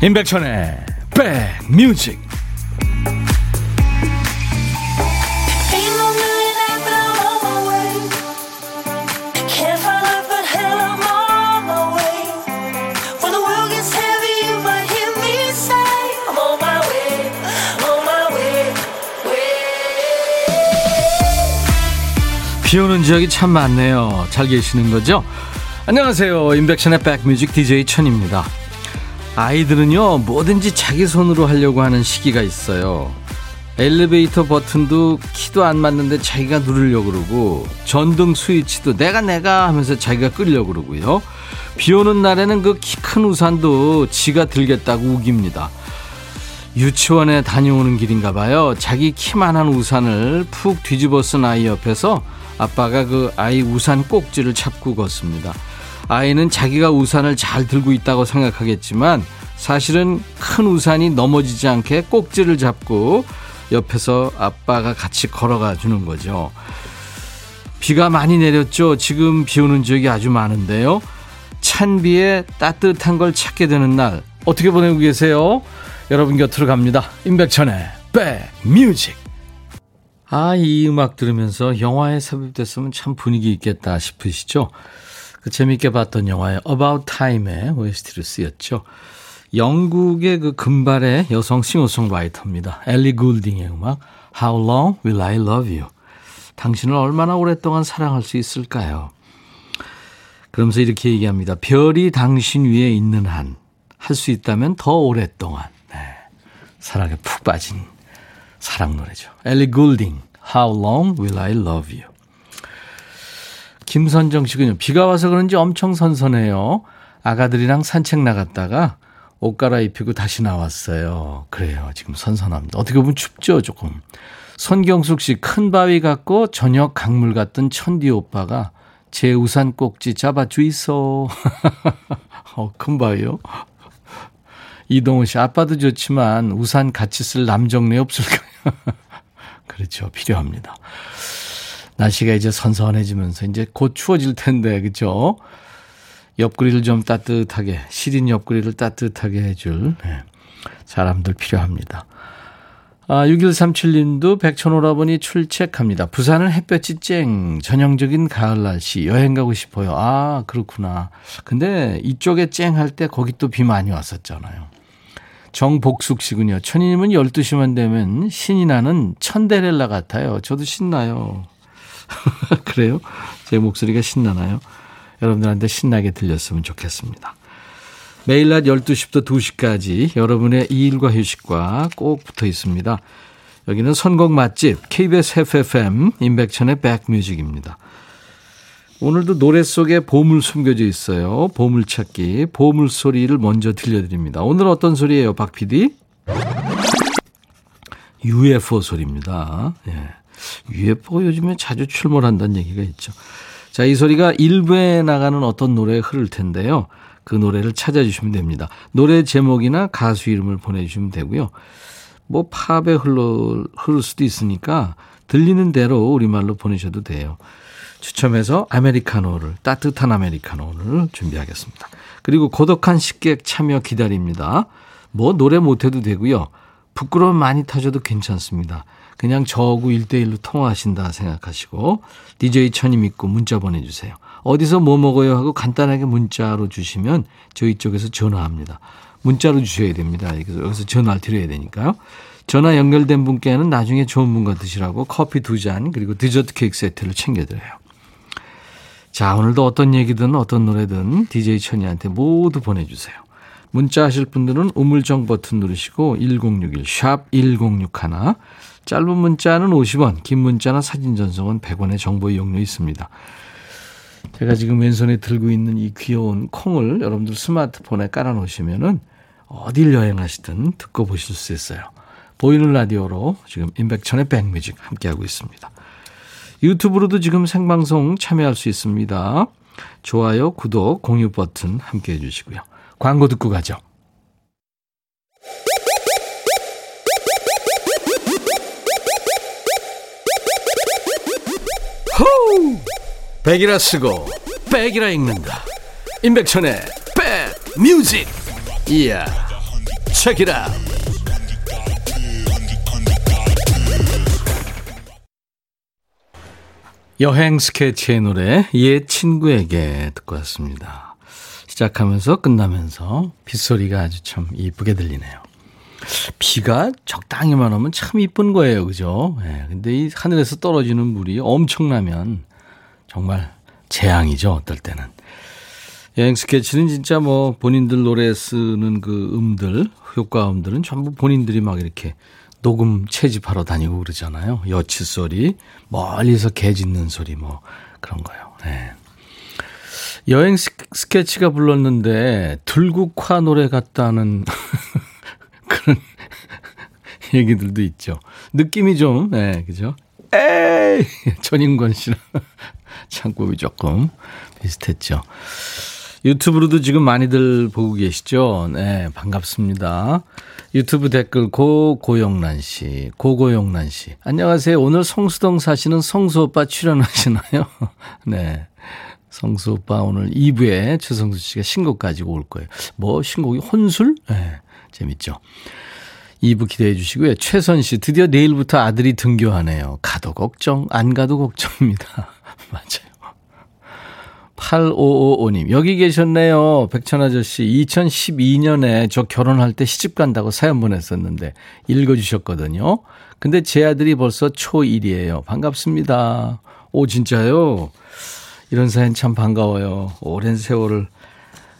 임백천의 백뮤직 비 오는 지역이 참 많네요. 잘 계시는 거죠? 안녕하세요. 임백천의 백뮤직 DJ 천입니다. 아이들은요, 뭐든지 자기 손으로 하려고 하는 시기가 있어요. 엘리베이터 버튼도 키도 안 맞는데 자기가 누르려고 그러고, 전등 스위치도 내가 내가 하면서 자기가 끌려고 그러고요. 비 오는 날에는 그 키 큰 우산도 지가 들겠다고 우깁니다. 유치원에 다녀오는 길인가 봐요. 자기 키만한 우산을 푹 뒤집어 쓴 아이 옆에서 아빠가 그 아이 우산 꼭지를 잡고 걷습니다. 아이는 자기가 우산을 잘 들고 있다고 생각하겠지만 사실은 큰 우산이 넘어지지 않게 꼭지를 잡고 옆에서 아빠가 같이 걸어가 주는 거죠. 비가 많이 내렸죠. 지금 비 오는 지역이 아주 많은데요. 찬 비에 따뜻한 걸 찾게 되는 날 어떻게 보내고 계세요? 여러분 곁으로 갑니다. 임백천의 백뮤직. 아, 이 음악 들으면서 영화에 삽입됐으면 참 분위기 있겠다 싶으시죠? 그 재밌게 봤던 영화의 About Time의 OST로 쓰였죠. 영국의 그 금발의 여성 싱어송라이터입니다. 엘리 굴딩의 음악 How Long Will I Love You? 당신을 얼마나 오랫동안 사랑할 수 있을까요? 그러면서 이렇게 얘기합니다. 별이 당신 위에 있는 한 할 수 있다면 더 오랫동안 네. 사랑에 푹 빠진 사랑 노래죠. 엘리 굴딩 How Long Will I Love You? 김선정 씨군요. 비가 와서 그런지 엄청 선선해요. 아가들이랑 산책 나갔다가 옷 갈아입히고 다시 나왔어요. 그래요. 지금 선선합니다. 어떻게 보면 춥죠, 조금. 손경숙 씨, 큰 바위 같고 저녁 강물 같던 천디 오빠가 제 우산 꼭지 잡아주 있어. 어, 큰 바위요? 이동훈 씨, 아빠도 좋지만 우산 같이 쓸 남정네 없을까요? 그렇죠. 필요합니다. 날씨가 이제 선선해지면서 이제 곧 추워질 텐데, 그죠? 옆구리를 좀 따뜻하게, 시린 옆구리를 따뜻하게 해줄 네, 사람들 필요합니다. 아, 6137님도 백천오라버니 출첵합니다. 부산은 햇볕이 쨍, 전형적인 가을 날씨, 여행 가고 싶어요. 아, 그렇구나. 근데 이쪽에 쨍할 때 거기 또 비 많이 왔었잖아요. 정복숙 씨군요. 천희님은 12시만 되면 신이 나는 천데렐라 같아요. 저도 신나요. 그래요? 제 목소리가 신나나요? 여러분들한테 신나게 들렸으면 좋겠습니다. 매일 낮 12시부터 2시까지 여러분의 일과 휴식과 꼭 붙어 있습니다. 여기는 선곡 맛집 KBS FFM 임백천의 백뮤직입니다. 오늘도 노래 속에 보물 숨겨져 있어요. 보물찾기, 보물 소리를 먼저 들려드립니다. 오늘 어떤 소리예요, 박 PD? UFO 소리입니다. 예. UFO 요즘에 자주 출몰한다는 얘기가 있죠. 자, 이 소리가 일부에 나가는 어떤 노래에 흐를 텐데요. 그 노래를 찾아주시면 됩니다. 노래 제목이나 가수 이름을 보내주시면 되고요. 뭐 팝에 흘러, 흐를 수도 있으니까 들리는 대로 우리말로 보내셔도 돼요. 추첨해서 아메리카노를, 따뜻한 아메리카노를 준비하겠습니다. 그리고 고독한 식객 참여 기다립니다. 뭐 노래 못해도 되고요. 부끄러움 많이 타셔도 괜찮습니다. 그냥 저하고 1대1로 통화하신다 생각하시고 DJ 천이 믿고 문자 보내주세요. 어디서 뭐 먹어요 하고 간단하게 문자로 주시면 저희 쪽에서 전화합니다. 문자로 주셔야 됩니다. 여기서 전화를 드려야 되니까요. 전화 연결된 분께는 나중에 좋은 분과 드시라고 커피 두 잔 그리고 디저트 케이크 세트를 챙겨드려요. 자 오늘도 어떤 얘기든 어떤 노래든 DJ 천이한테 모두 보내주세요. 문자 하실 분들은 우물정 버튼 누르시고 1061, 샵 1061. 짧은 문자는 50원, 긴 문자나 사진 전송은 100원의 정보 이용료 있습니다. 제가 지금 왼손에 들고 있는 이 귀여운 콩을 여러분들 스마트폰에 깔아 놓으시면은 어딜 여행하시든 듣고 보실 수 있어요. 보이는 라디오로 지금 임백천의 백뮤직 함께하고 있습니다. 유튜브로도 지금 생방송 참여할 수 있습니다. 좋아요, 구독, 공유 버튼 함께 해주시고요. 광고 듣고 가죠. 호우! 백이라 쓰고 백이라 읽는다. 임백천의 백 뮤직. 이야. Check it out. 여행 스케치의 노래 옛 친구에게 듣고 왔습니다. 시작하면서 끝나면서 빗소리가 아주 참 이쁘게 들리네요. 비가 적당히만 오면 참 이쁜 거예요. 그죠? 예. 근데 이 하늘에서 떨어지는 물이 엄청나면 정말 재앙이죠. 어떨 때는. 여행 스케치는 진짜 뭐 본인들 노래 쓰는 그 음들, 효과음들은 전부 본인들이 막 이렇게 녹음 채집하러 다니고 그러잖아요. 여치 소리, 멀리서 개 짖는 소리 뭐 그런 거요. 네. 여행 스케치가 불렀는데 들국화 노래 같다는 그런 얘기들도 있죠. 느낌이 좀, 네, 그죠? 에이! 전인권 씨랑 창법이 조금 비슷했죠. 유튜브로도 지금 많이들 보고 계시죠? 네, 반갑습니다. 유튜브 댓글 고고영란 씨, 고고영란 씨. 안녕하세요. 오늘 성수동 사시는 성수 오빠 출연하시나요? 네. 성수 오빠 오늘 2부에 최성수 씨가 신곡 가지고 올 거예요. 뭐 신곡이 혼술? 네. 재밌죠. 2부 기대해 주시고요. 최선 씨, 드디어 내일부터 아들이 등교하네요. 가도 걱정, 안 가도 걱정입니다. 맞아요. 8555님, 여기 계셨네요. 백천 아저씨, 2012년에 저 결혼할 때 시집 간다고 사연 보냈었는데, 읽어주셨거든요. 근데 제 아들이 벌써 초1이에요. 반갑습니다. 오, 진짜요? 이런 사연 참 반가워요. 오랜 세월을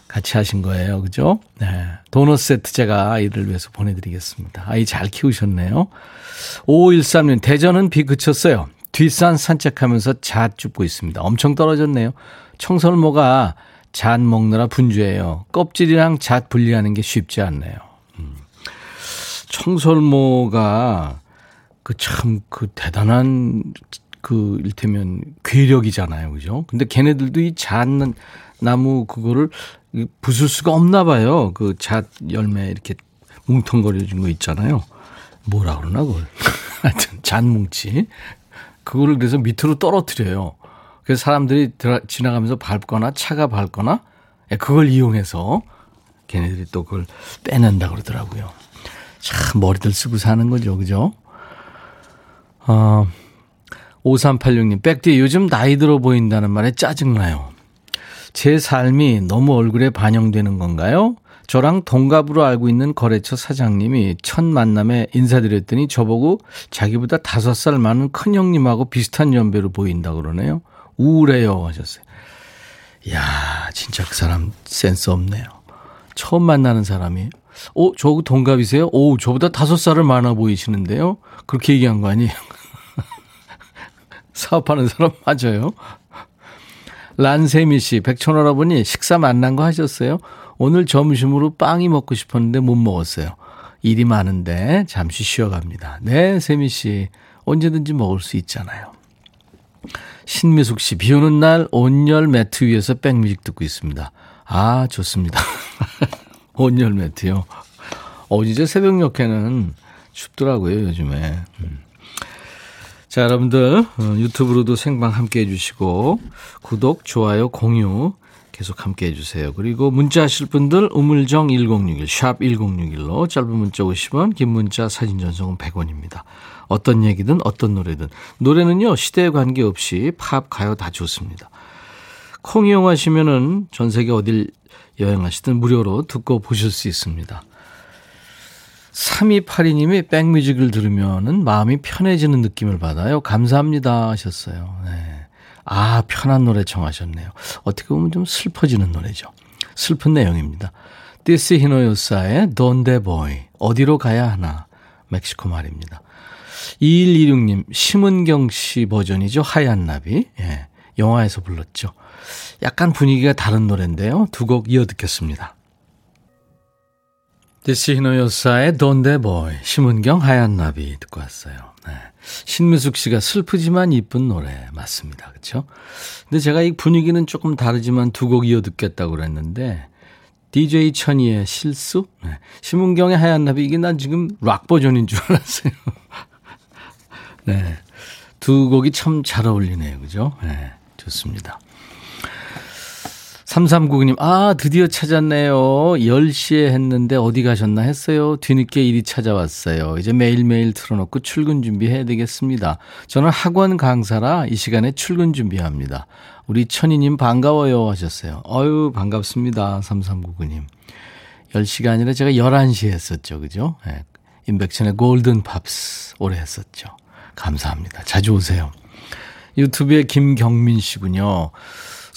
같이 하신 거예요. 그죠? 네. 도넛 세트 제가 아이를 위해서 보내드리겠습니다. 아이 잘 키우셨네요. 5513님, 대전은 비 그쳤어요. 뒷산 산책하면서 잣 줍고 있습니다. 엄청 떨어졌네요. 청설모가 잣 먹느라 분주해요. 껍질이랑 잣 분리하는 게 쉽지 않네요. 음. 청설모가 그 참그 그 대단한 그 일테면 괴력이잖아요. 그죠? 근데 걔네들도 이잣 나무 그거를 부술 수가 없나 봐요. 그 잣 열매 이렇게 뭉텅거려진 거 있잖아요. 뭐라 그러나 그걸. 하여튼 잣뭉치. 그거를 그래서 밑으로 떨어뜨려요. 그래서 사람들이 지나가면서 밟거나 차가 밟거나 예, 그걸 이용해서 걔네들이 또 그걸 빼낸다 그러더라고요. 참 머리들 쓰고 사는 거죠. 그죠? 어, 5386님, 백디 요즘 나이 들어 보인다는 말에 짜증나요. 제 삶이 너무 얼굴에 반영되는 건가요? 저랑 동갑으로 알고 있는 거래처 사장님이 첫 만남에 인사드렸더니 저보고 자기보다 다섯 살 많은 큰 형님하고 비슷한 연배로 보인다 그러네요. 우울해요 하셨어요. 야 진짜 그 사람 센스 없네요. 처음 만나는 사람이 어, 저 동갑이세요? 오, 저보다 다섯 살을 많아 보이시는데요? 그렇게 얘기한 거 아니에요? 사업하는 사람 맞아요. 란세미 씨, 백천할아버니 식사 만난 거 하셨어요? 오늘 점심으로 빵이 먹고 싶었는데 못 먹었어요. 일이 많은데 잠시 쉬어갑니다. 네, 세미 씨. 언제든지 먹을 수 있잖아요. 신미숙 씨, 비 오는 날 온열 매트 위에서 백뮤직 듣고 있습니다. 아, 좋습니다. 온열 매트요. 어제 새벽녘에는 춥더라고요, 요즘에. 음. 자, 여러분들, 어, 유튜브로도 생방 함께 해주시고, 구독, 좋아요, 공유 계속 함께 해주세요. 그리고 문자 하실 분들, 우물정 1061, 샵 1061로 짧은 문자 50원, 긴 문자 사진 전송은 100원입니다. 어떤 얘기든 어떤 노래든. 노래는요, 시대에 관계없이 팝, 가요 다 좋습니다. 콩 이용하시면은 전 세계 어딜 여행하시든 무료로 듣고 보실 수 있습니다. 3282님이 백뮤직을 들으면은 마음이 편해지는 느낌을 받아요. 감사합니다 하셨어요. 네. 아, 편한 노래 청하셨네요. 어떻게 보면 좀 슬퍼지는 노래죠. 슬픈 내용입니다. 티시 히노호사의 돈데 보이. 어디로 가야 하나. 멕시코 말입니다. 2126님, 심은경 씨 버전이죠. 하얀 나비. 예. 영화에서 불렀죠. 약간 분위기가 다른 노래인데요. 두 곡 이어 듣겠습니다. 데시히노요사의 돈데보이, 심은경 하얀 나비 듣고 왔어요. 네. 신미숙 씨가 슬프지만 이쁜 노래 맞습니다. 그렇죠? 근데 제가 이 분위기는 조금 다르지만 두 곡 이어 듣겠다고 그랬는데 DJ 천이의 실수? 네. 심은경의 하얀 나비 이게 난 지금 락 버전인 줄 알았어요. 네. 두 곡이 참 잘 어울리네요. 그죠? 네. 좋습니다. 3399님, 아, 드디어 찾았네요. 10시에 했는데 어디 가셨나 했어요. 뒤늦게 일이 찾아왔어요. 이제 매일매일 틀어놓고 출근 준비해야 되겠습니다. 저는 학원 강사라 이 시간에 출근 준비합니다. 우리 천희님 반가워요 하셨어요. 어유 반갑습니다. 3399님. 10시가 아니라 제가 11시에 했었죠. 그죠? 네. 인백천의 골든 팝스 오래 했었죠. 감사합니다. 자주 오세요. 유튜브에 김경민 씨군요.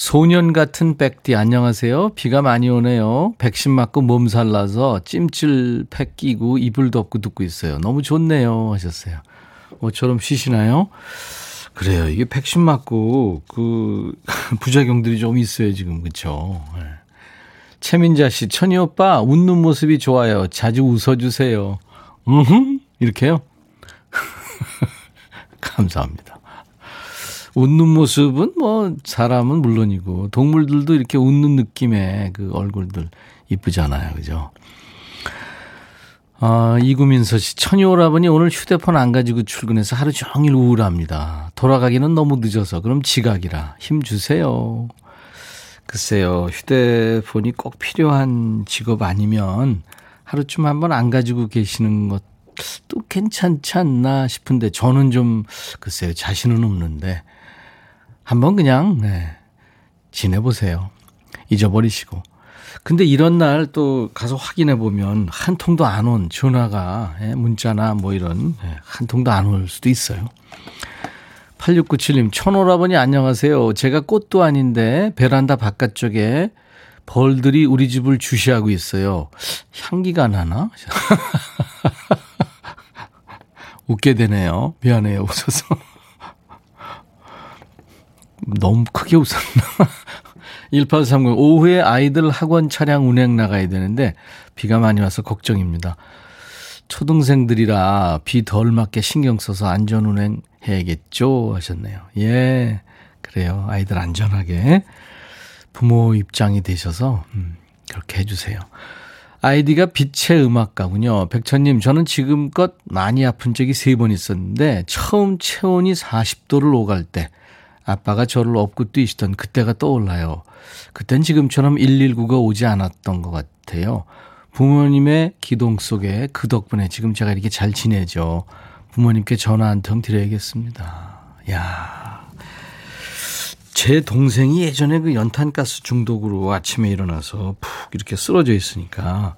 소년 같은 백디 안녕하세요. 비가 많이 오네요. 백신 맞고 몸살 나서 찜질 팩 끼고 이불 덮고 듣고 있어요. 너무 좋네요 하셨어요. 뭐처럼 쉬시나요? 그래요. 이게 백신 맞고 그 부작용들이 좀 있어요 지금 그렇죠. 네. 최민자 씨, 천희 오빠 웃는 모습이 좋아요. 자주 웃어주세요. 음, 이렇게요. 감사합니다. 웃는 모습은 뭐 사람은 물론이고 동물들도 이렇게 웃는 느낌의 그 얼굴들 이쁘잖아요. 그죠? 아, 이구민서 씨, 천이 오라버니 오늘 휴대폰 안 가지고 출근해서 하루 종일 우울합니다. 돌아가기는 너무 늦어서 그럼 지각이라 힘 주세요. 글쎄요, 휴대폰이 꼭 필요한 직업 아니면 하루쯤 한번 안 가지고 계시는 것도 괜찮지 않나 싶은데 저는 좀 글쎄요, 자신은 없는데 한번 그냥, 네, 지내보세요. 잊어버리시고. 근데 이런 날 또 가서 확인해 보면 한 통도 안 온 전화가, 예, 문자나 뭐 이런, 예, 한 통도 안 올 수도 있어요. 8697님, 천오라버니 안녕하세요. 제가 꽃도 아닌데 베란다 바깥쪽에 벌들이 우리 집을 주시하고 있어요. 향기가 나나? 웃게 되네요. 미안해요. 웃어서. 너무 크게 웃었나? 1830 오후에 아이들 학원 차량 운행 나가야 되는데 비가 많이 와서 걱정입니다. 초등생들이라 비 덜 맞게 신경 써서 안전 운행 해야겠죠 하셨네요. 예. 그래요. 아이들 안전하게 부모 입장이 되셔서 음, 그렇게 해 주세요. 아이디가 빛의 음악가군요. 백천님, 저는 지금껏 많이 아픈 적이 세 번 있었는데, 처음 체온이 40도를 오갈 때, 아빠가 저를 업고 뛰시던 그때가 떠올라요. 그땐 지금처럼 119가 오지 않았던 것 같아요. 부모님의 기동 속에 그 덕분에 지금 제가 이렇게 잘 지내죠. 부모님께 전화 한 통 드려야겠습니다. 야. 제 동생이 예전에 그 연탄가스 중독으로 아침에 일어나서 푹 이렇게 쓰러져 있으니까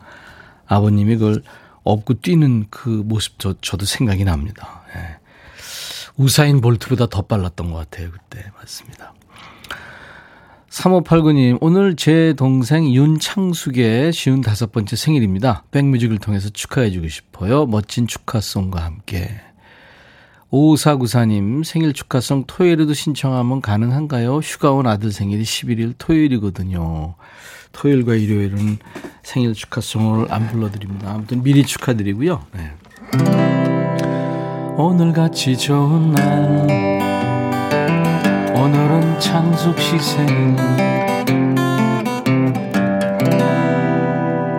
아버님이 그걸 업고 뛰는 그 모습 저, 저도 생각이 납니다. 예. 우사인 볼트보다 더 빨랐던 것 같아요. 그때. 맞습니다. 3589님, 오늘 제 동생 윤창숙의 쉬운 다섯 번째 생일입니다. 백뮤직을 통해서 축하해주고 싶어요. 멋진 축하송과 함께. 5494님, 생일 축하송 토요일에도 신청하면 가능한가요? 휴가 온 아들 생일이 11일 토요일이거든요. 토요일과 일요일은 생일 축하송을 안 불러드립니다. 아무튼 미리 축하드리고요. 네. 오늘같이 좋은 날 오늘은 창숙 씨 생일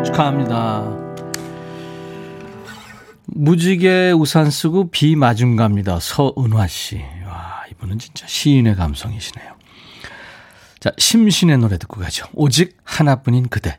축하합니다. 무지개 우산 쓰고 비 맞은 갑니다. 서은화 씨. 와, 이분은 진짜 시인의 감성이시네요. 자, 심신의 노래 듣고 가죠. 오직 하나뿐인 그대.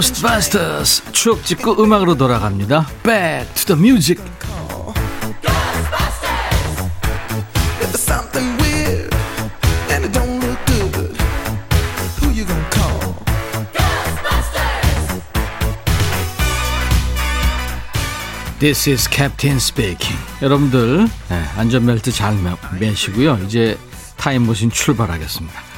고스트바스터스 추억 찍고 음악으로 돌아갑니다. Back to the music. This is Captain Speaking. 여러분들 네, 안전벨트 잘 매시고요. 이제 타임머신 출발하겠습니다.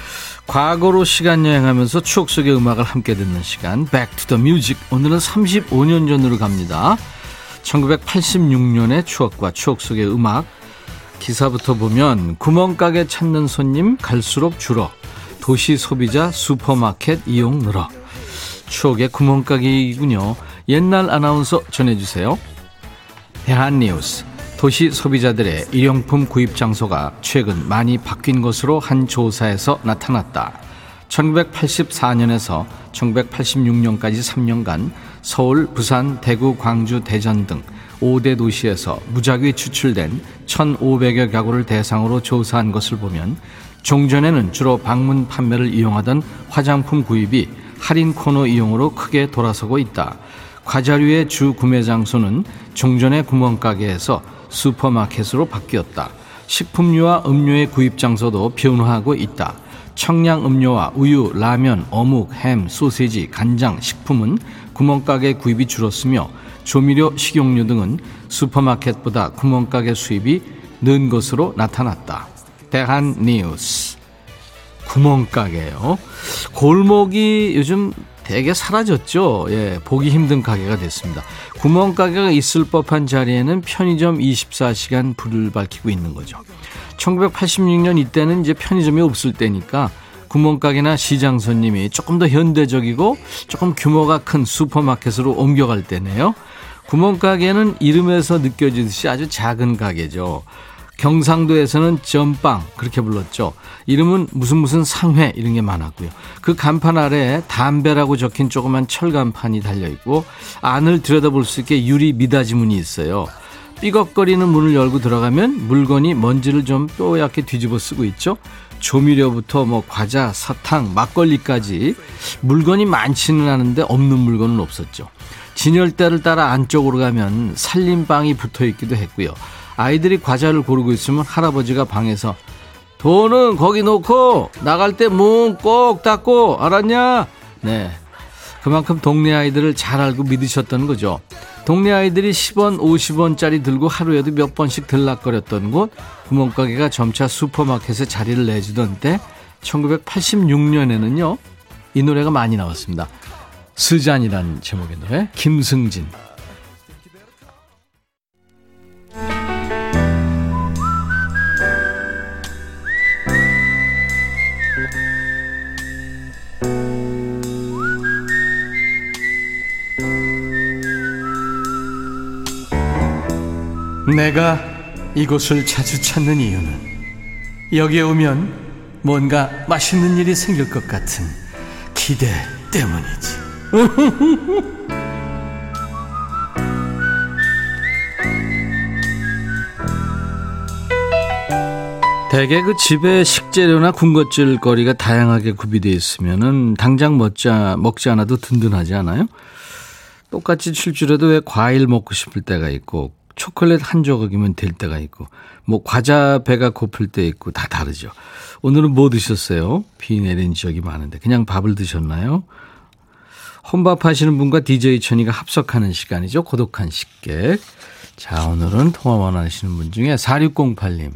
과거로 시간 여행하면서 추억 속의 음악을 함께 듣는 시간 Back to the Music. 오늘은 35년 전으로 갑니다. 1986년의 추억과 추억 속의 음악. 기사부터 보면 구멍가게 찾는 손님 갈수록 줄어. 도시 소비자 슈퍼마켓 이용 늘어. 추억의 구멍가게이군요. 옛날 아나운서 전해주세요. 대한뉴스. 도시 소비자들의 일용품 구입 장소가 최근 많이 바뀐 것으로 한 조사에서 나타났다. 1984년에서 1986년까지 3년간 서울, 부산, 대구, 광주, 대전 등 5대 도시에서 무작위 추출된 1,500여 가구를 대상으로 조사한 것을 보면 종전에는 주로 방문 판매를 이용하던 화장품 구입이 할인 코너 이용으로 크게 돌아서고 있다. 과자류의 주 구매 장소는 종전의 구멍가게에서 슈퍼마켓으로 바뀌었다. 식품류와 음료의 구입 장소도 변화하고 있다. 청량 음료와 우유, 라면, 어묵, 햄, 소세지, 간장, 식품은 구멍가게 구입이 줄었으며 조미료, 식용유 등은 슈퍼마켓보다 구멍가게 수입이 는 것으로 나타났다. 대한 뉴스. 구멍가게요. 골목이 요즘 되게 사라졌죠. 예, 보기 힘든 가게가 됐습니다. 구멍가게가 있을 법한 자리에는 편의점 24시간 불을 밝히고 있는 거죠. 1986년 이때는 이제 편의점이 없을 때니까 구멍가게나 시장 손님이 조금 더 현대적이고 조금 규모가 큰 슈퍼마켓으로 옮겨갈 때네요. 구멍가게는 이름에서 느껴지듯이 아주 작은 가게죠. 경상도에서는 전빵 그렇게 불렀죠. 이름은 무슨 무슨 상회 이런 게 많았고요. 그 간판 아래에 담배라고 적힌 조그만 철간판이 달려 있고 안을 들여다볼 수 있게 유리 미닫이 문이 있어요. 삐걱거리는 문을 열고 들어가면 물건이 먼지를 좀 뾰얗게 뒤집어 쓰고 있죠. 조미료부터 뭐 과자, 사탕, 막걸리까지 물건이 많지는 않은데 없는 물건은 없었죠. 진열대를 따라 안쪽으로 가면 살림방이 붙어 있기도 했고요. 아이들이 과자를 고르고 있으면 할아버지가 방에서 돈은 거기 놓고 나갈 때 문 꼭 닫고 알았냐? 네. 그만큼 동네 아이들을 잘 알고 믿으셨던 거죠. 동네 아이들이 10원, 50원짜리 들고 하루에도 몇 번씩 들락거렸던 곳, 구멍가게가 점차 슈퍼마켓에 자리를 내주던 때, 1986년에는요, 이 노래가 많이 나왔습니다. 스잔이라는 제목의 노래, 김승진. 내가 이곳을 자주 찾는 이유는 여기에 오면 뭔가 맛있는 일이 생길 것 같은 기대 때문이지. 대개 그 집에 식재료나 군것질 거리가 다양하게 구비되어 있으면은 당장 먹지, 먹지 않아도 든든하지 않아요? 똑같이 출줄해도 왜 과일 먹고 싶을 때가 있고 초콜릿 한 조각이면 될 때가 있고 뭐 과자 배가 고플 때 있고 다 다르죠. 오늘은 뭐 드셨어요? 비 내린 지역이 많은데 그냥 밥을 드셨나요? 혼밥 하시는 분과 DJ 천이가 합석하는 시간이죠. 고독한 식객. 자, 오늘은 통화 원하시는 분 중에 4608님.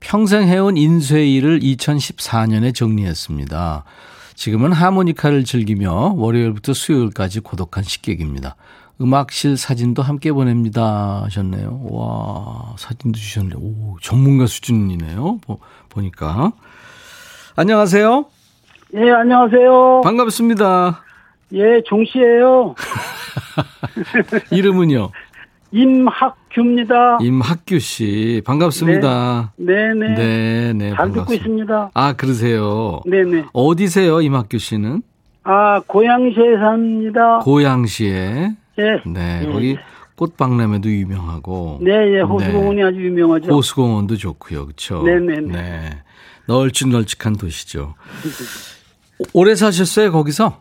평생 해온 인쇄 일을 2014년에 정리했습니다. 지금은 하모니카를 즐기며 월요일부터 수요일까지 고독한 식객입니다. 음악실 사진도 함께 보냅니다 하셨네요. 와, 사진도 주셨네요. 오, 전문가 수준이네요. 보, 보니까. 안녕하세요. 예, 안녕하세요. 반갑습니다. 예, 종씨예요. 이름은요? 임학규입니다. 임학규 씨. 반갑습니다. 네, 네. 네, 네. 잘 반갑습니다. 듣고 있습니다. 아, 그러세요? 네, 네. 어디세요, 임학규 씨는? 아, 고양시에 삽니다. 고양시에. 예. 네, 예. 거기 꽃박람회도 유명하고. 네, 예, 호수공원이 아주 유명하죠. 호수공원도 좋고요, 그렇죠? 네, 네, 네. 네. 널찍널찍한 도시죠. 오래 사셨어요, 거기서?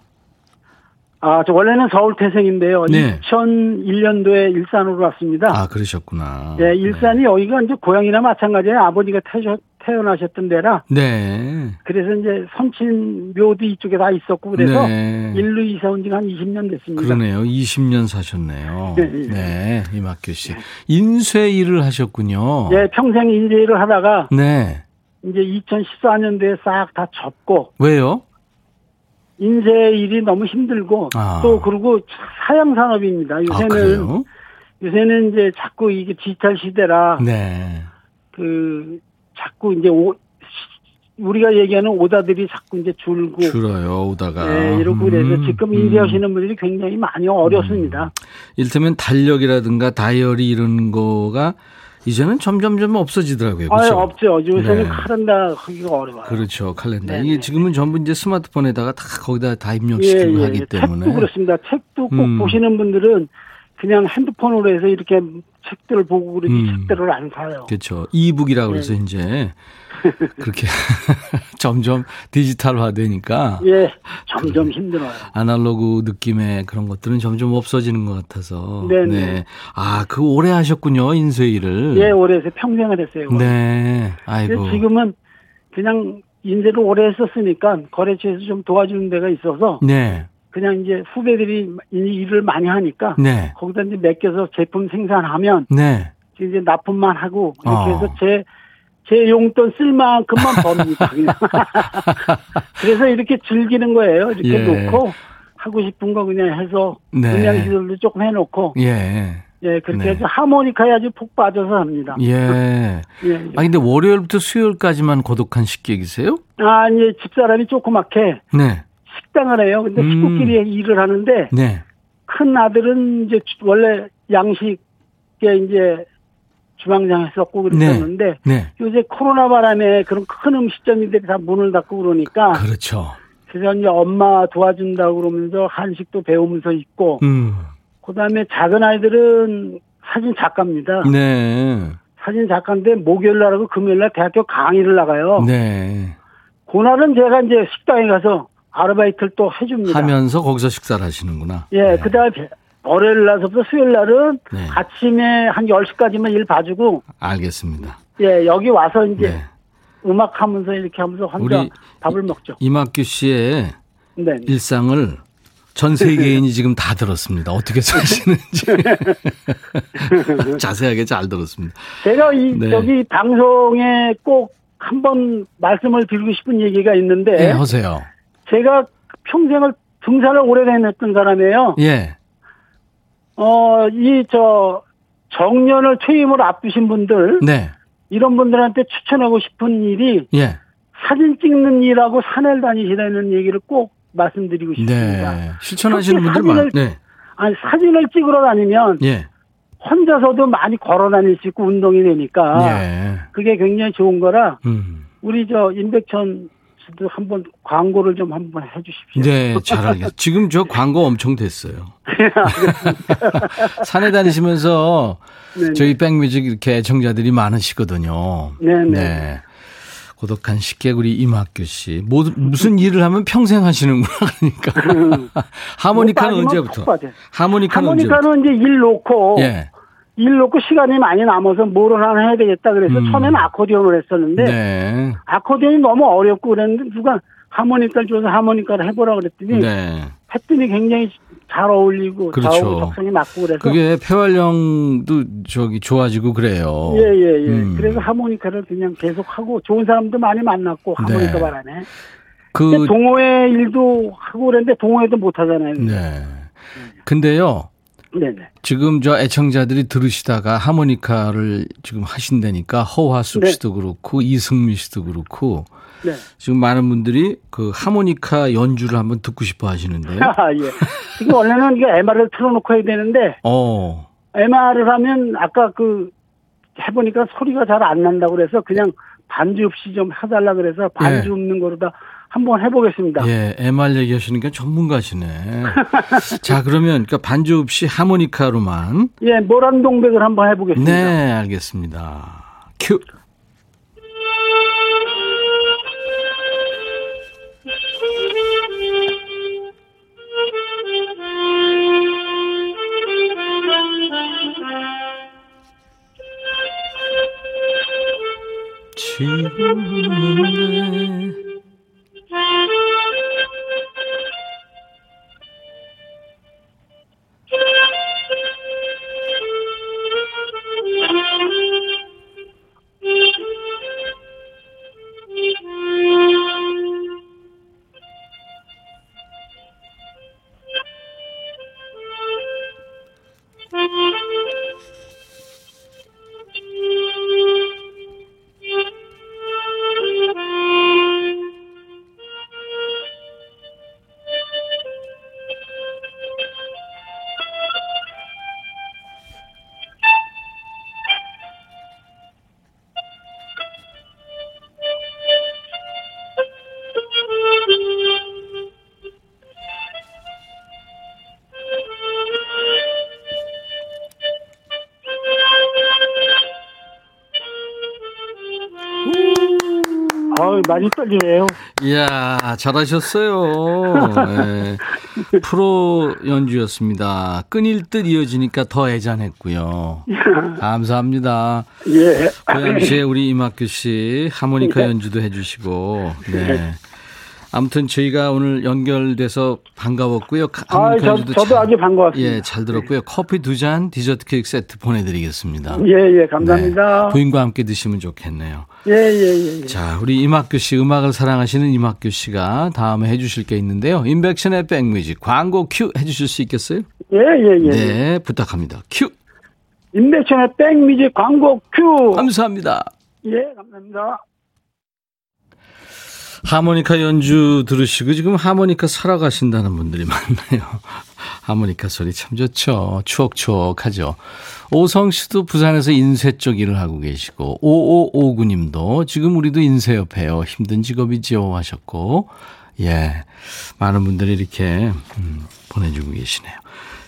아, 저 원래는 서울 태생인데요. 네. 2001년도에 일산으로 왔습니다. 아, 그러셨구나. 예, 일산이 여기가 이제 고향이나 마찬가지예요. 아버지가 태셔, 태어나셨던 데라 네. 그래서 이제 선친 묘도 이쪽에 다 있었고 그래서 네. 일로 이사 온 지가 한 20년 됐습니다. 그러네요. 20년 사셨네요. 네, 네. 네, 이막규 씨. 인쇄 일을 하셨군요. 예, 평생 인재를 하다가 네. 이제 2014년도에 싹 다 접고 왜요? 인쇄 일이 너무 힘들고 아. 또 그리고 사양 산업입니다. 아, 요새는 그래요? 요새는 이제 자꾸 이게 디지털 시대라 네. 그 자꾸 이제 오, 우리가 얘기하는 오다들이 자꾸 이제 줄고 줄어요, 오다가. 네, 이러고 그래서 음, 지금 음. 인쇄하시는 분들이 굉장히 많이 어렵습니다. 일테면 달력이라든가 다이어리 이런 거가 이제는 점점점 없어지더라고요. 아, 그렇죠? 없죠. 요새는 네. 칼렌다 하기가 어려워요. 그렇죠. 칼렌더. 네, 이게 네. 지금은 전부 이제 스마트폰에다가 다 거기다 다 예, 입력시키고 예, 하기 예. 때문에. 책도 그렇습니다. 책도 꼭 음. 보시는 분들은 그냥 핸드폰으로 해서 이렇게 책들을 보고 그러지 음. 책들을 안 사요. 그렇죠. 이북이라고 그래서 네. 이제 그렇게 점점 디지털화 되니까 예, 점점 힘들어요. 아날로그 느낌의 그런 것들은 점점 없어지는 것 같아서. 네네. 아, 그 오래 하셨군요, 인쇄 일을. 예, 올해서 평생을 했어요. 네. 아이고. 지금은 그냥 인쇄를 오래 했었으니까 거래처에서 좀 도와주는 데가 있어서 네. 그냥 이제 후배들이 이 일을 많이 하니까 네. 거기다 이제 맡겨서 제품 생산하면 네. 이제 납품만 하고 이렇게 어. 해서 제, 제 용돈 쓸 만큼만 법니다. 그래서 이렇게 즐기는 거예요. 이렇게 예. 놓고 하고 싶은 거 그냥 해서 네. 음향시설도 조금 해놓고 예. 예 그렇게 네. 해서 하모니카에 아주 푹 빠져서 합니다. 예. 예. 아, 근데 월요일부터 수요일까지만 고독한 식객이세요? 아 이제 집사람이 조그맣게 네. 식당을 해요. 근데 음. 식구끼리 일을 하는데 네. 큰 아들은 이제 주- 원래 양식에 이제 주방장 했었고 그랬었는데 네. 요새 코로나 바람에 그런 큰 음식점들이 다 문을 닫고 그러니까 그렇죠. 그래서 이제 엄마 도와준다고 그러면서 한식도 배우면서 있고 음. 그다음에 작은 아이들은 사진 작가입니다. 네. 사진 작가인데 목요일 날하고 금요일 날 대학교 강의를 나가요. 네. 그날은 제가 이제 식당에 가서 아르바이트를 또 해줍니다. 하면서 거기서 식사를 하시는구나. 예, 네. 그다음에 월요일 날서부터 수요일 날은 네. 아침에 한 10시까지만 일 봐주고 알겠습니다. 예, 여기 와서 이제 네. 음악 하면서 이렇게 하면서 혼자 우리 밥을 먹죠. 이막규 씨의 네. 일상을 전 세계인이 지금 다 들었습니다. 어떻게 사시는지 자세하게 잘 들었습니다. 제가 이 네. 여기 방송에 꼭 한번 말씀을 드리고 싶은 얘기가 있는데 네, 하세요. 제가 평생을 등산을 오래 다녔던 사람이에요. 예, 어, 이 저 정년을 퇴임을 앞두신 분들 네, 이런 분들한테 추천하고 싶은 일이 예, 사진 찍는 일하고 산을 다니시라는 얘기를 꼭 말씀드리고 싶습니다. 네. 실천하시는 분들 많. 네, 아니 사진을 찍으러 다니면 예, 혼자서도 많이 걸어 다닐 수 있고 운동이 되니까 예. 그게 굉장히 좋은 거라 음. 우리 저 임백천 씨도 한번 광고를 좀 한번 해 주십시오. 네, 잘 알겠어요. 지금 저 광고 엄청 됐어요. 산에 다니시면서 네네. 저희 백뮤직 이렇게 애청자들이 많으시거든요. 네네. 네. 고독한 식객 우리 이막규 씨. 뭐, 무슨 일을 하면 평생 하시는구나. 그러니까. 하모니카는 뭐 빠지면 언제부터? 푹 빠져요. 하모니카는 언제부터? 하모니카는 이제 일 놓고 예. 일 놓고 시간이 많이 남아서 뭘 하나 해야 되겠다 그래서 음. 처음에는 아코디언을 했었는데 네. 아코디언이 너무 어렵고 그랬는데 누가 하모니카를 줘서 하모니카를 해보라 그랬더니 네. 했더니 굉장히 잘 어울리고 그렇죠. 적성이 맞고 그래서 그게 폐활량도 저기 좋아지고 그래요. 예예예. 음. 그래서 하모니카를 그냥 계속 하고 좋은 사람도 많이 만났고 하모니카 네. 바람에. 그, 동호회 일도 하고 그랬는데 동호회도 못 하잖아요. 네. 근데요. 네네. 지금 저 애청자들이 들으시다가 하모니카를 지금 하신다니까 허화숙 네. 씨도 그렇고 이승미 씨도 그렇고 네. 지금 많은 분들이 그 하모니카 연주를 한번 듣고 싶어 하시는데요. 아, 예. 이게 원래는 이게 MR을 틀어놓고 해야 되는데 어. MR을 하면 아까 그 해보니까 소리가 잘 안 난다고 그래서 그냥 반주 없이 좀 해달라 그래서 반주 예. 없는 거로다 한번 해보겠습니다. 예, MR 얘기하시니까 전문가시네. 자, 그러면 그러니까 반주 없이 하모니카로만. 예, 모란동백을 한번 해보겠습니다. 네, 알겠습니다. 큐. 자, 지우는데 어 많이 떨리네요. 이야, 잘하셨어요. 네. 프로 연주였습니다. 끊일 듯 이어지니까 더 애잔했고요. 감사합니다. 예. 고양시에 우리 이mak규 씨 하모니카 연주도 해주시고, 네. 아무튼 저희가 오늘 연결돼서 반가웠고요. 가- 아, 저, 저도 잘- 아주 반가웠습니다. 예, 잘 들었고요. 커피 두 잔, 디저트 케이크 세트 보내드리겠습니다. 예, 예, 감사합니다. 네, 부인과 함께 드시면 좋겠네요. 예, 예, 예. 자, 우리 이막규 씨, 음악을 사랑하시는 이막규 씨가 다음에 해주실 게 있는데요. 임백천의 백뮤직 광고 큐 해주실 수 있겠어요? 예, 예, 예. 네, 부탁합니다. 큐. 임백천의 백뮤직 광고 큐. 감사합니다. 예, 감사합니다. 하모니카 연주 들으시고 지금 하모니카 사러 가신다는 분들이 많네요. 하모니카 소리 참 좋죠. 추억추억하죠. 오성 씨도 부산에서 인쇄 쪽 일을 하고 계시고 5559님도 지금 우리도 인쇄협회요. 힘든 직업이지요 하셨고 예 많은 분들이 이렇게 음, 보내주고 계시네요.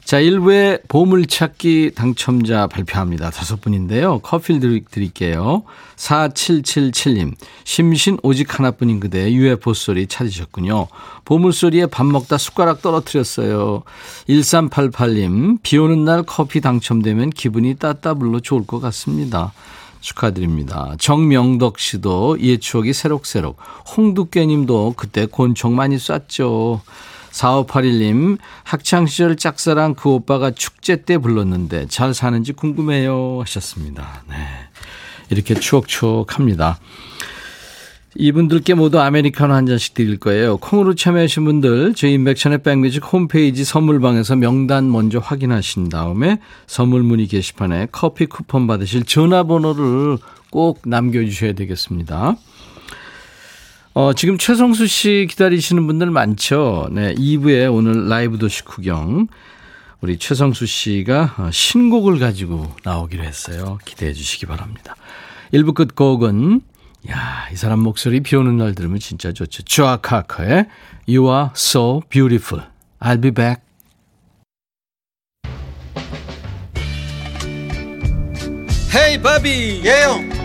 자, 1부에 보물찾기 당첨자 발표합니다. 다섯 분인데요. 커피를 드릴게요. 4777님, 심신 오직 하나뿐인 그대 UFO 소리 찾으셨군요. 보물소리에 밥 먹다 숟가락 떨어뜨렸어요. 1388님, 비 오는 날 커피 당첨되면 기분이 따따블로 좋을 것 같습니다. 축하드립니다. 정명덕 씨도 이의 추억이 새록새록. 홍두깨 님도 그때 곤충 많이 쐈죠. 4581님, 학창시절 짝사랑 그 오빠가 축제 때 불렀는데 잘 사는지 궁금해요 하셨습니다. 네. 이렇게 추억추억합니다. 이분들께 모두 아메리카노 한 잔씩 드릴 거예요. 콩으로 참여하신 분들 저희 인백션의 백뮤직 홈페이지 선물방에서 명단 먼저 확인하신 다음에 선물 문의 게시판에 커피 쿠폰 받으실 전화번호를 꼭 남겨주셔야 되겠습니다. 어, 지금 최성수 씨 기다리시는 분들 많죠. 네, 2부에 오늘 라이브 도시 구경. 우리 최성수 씨가 어, 신곡을 가지고 나오기로 했어요. 기대해 주시기 바랍니다. 1부 끝곡은, 야, 이 사람 목소리 비 오는 날 들으면 진짜 좋죠. 조아 카커의 You are so beautiful. I'll be back. 헤이 바비 예영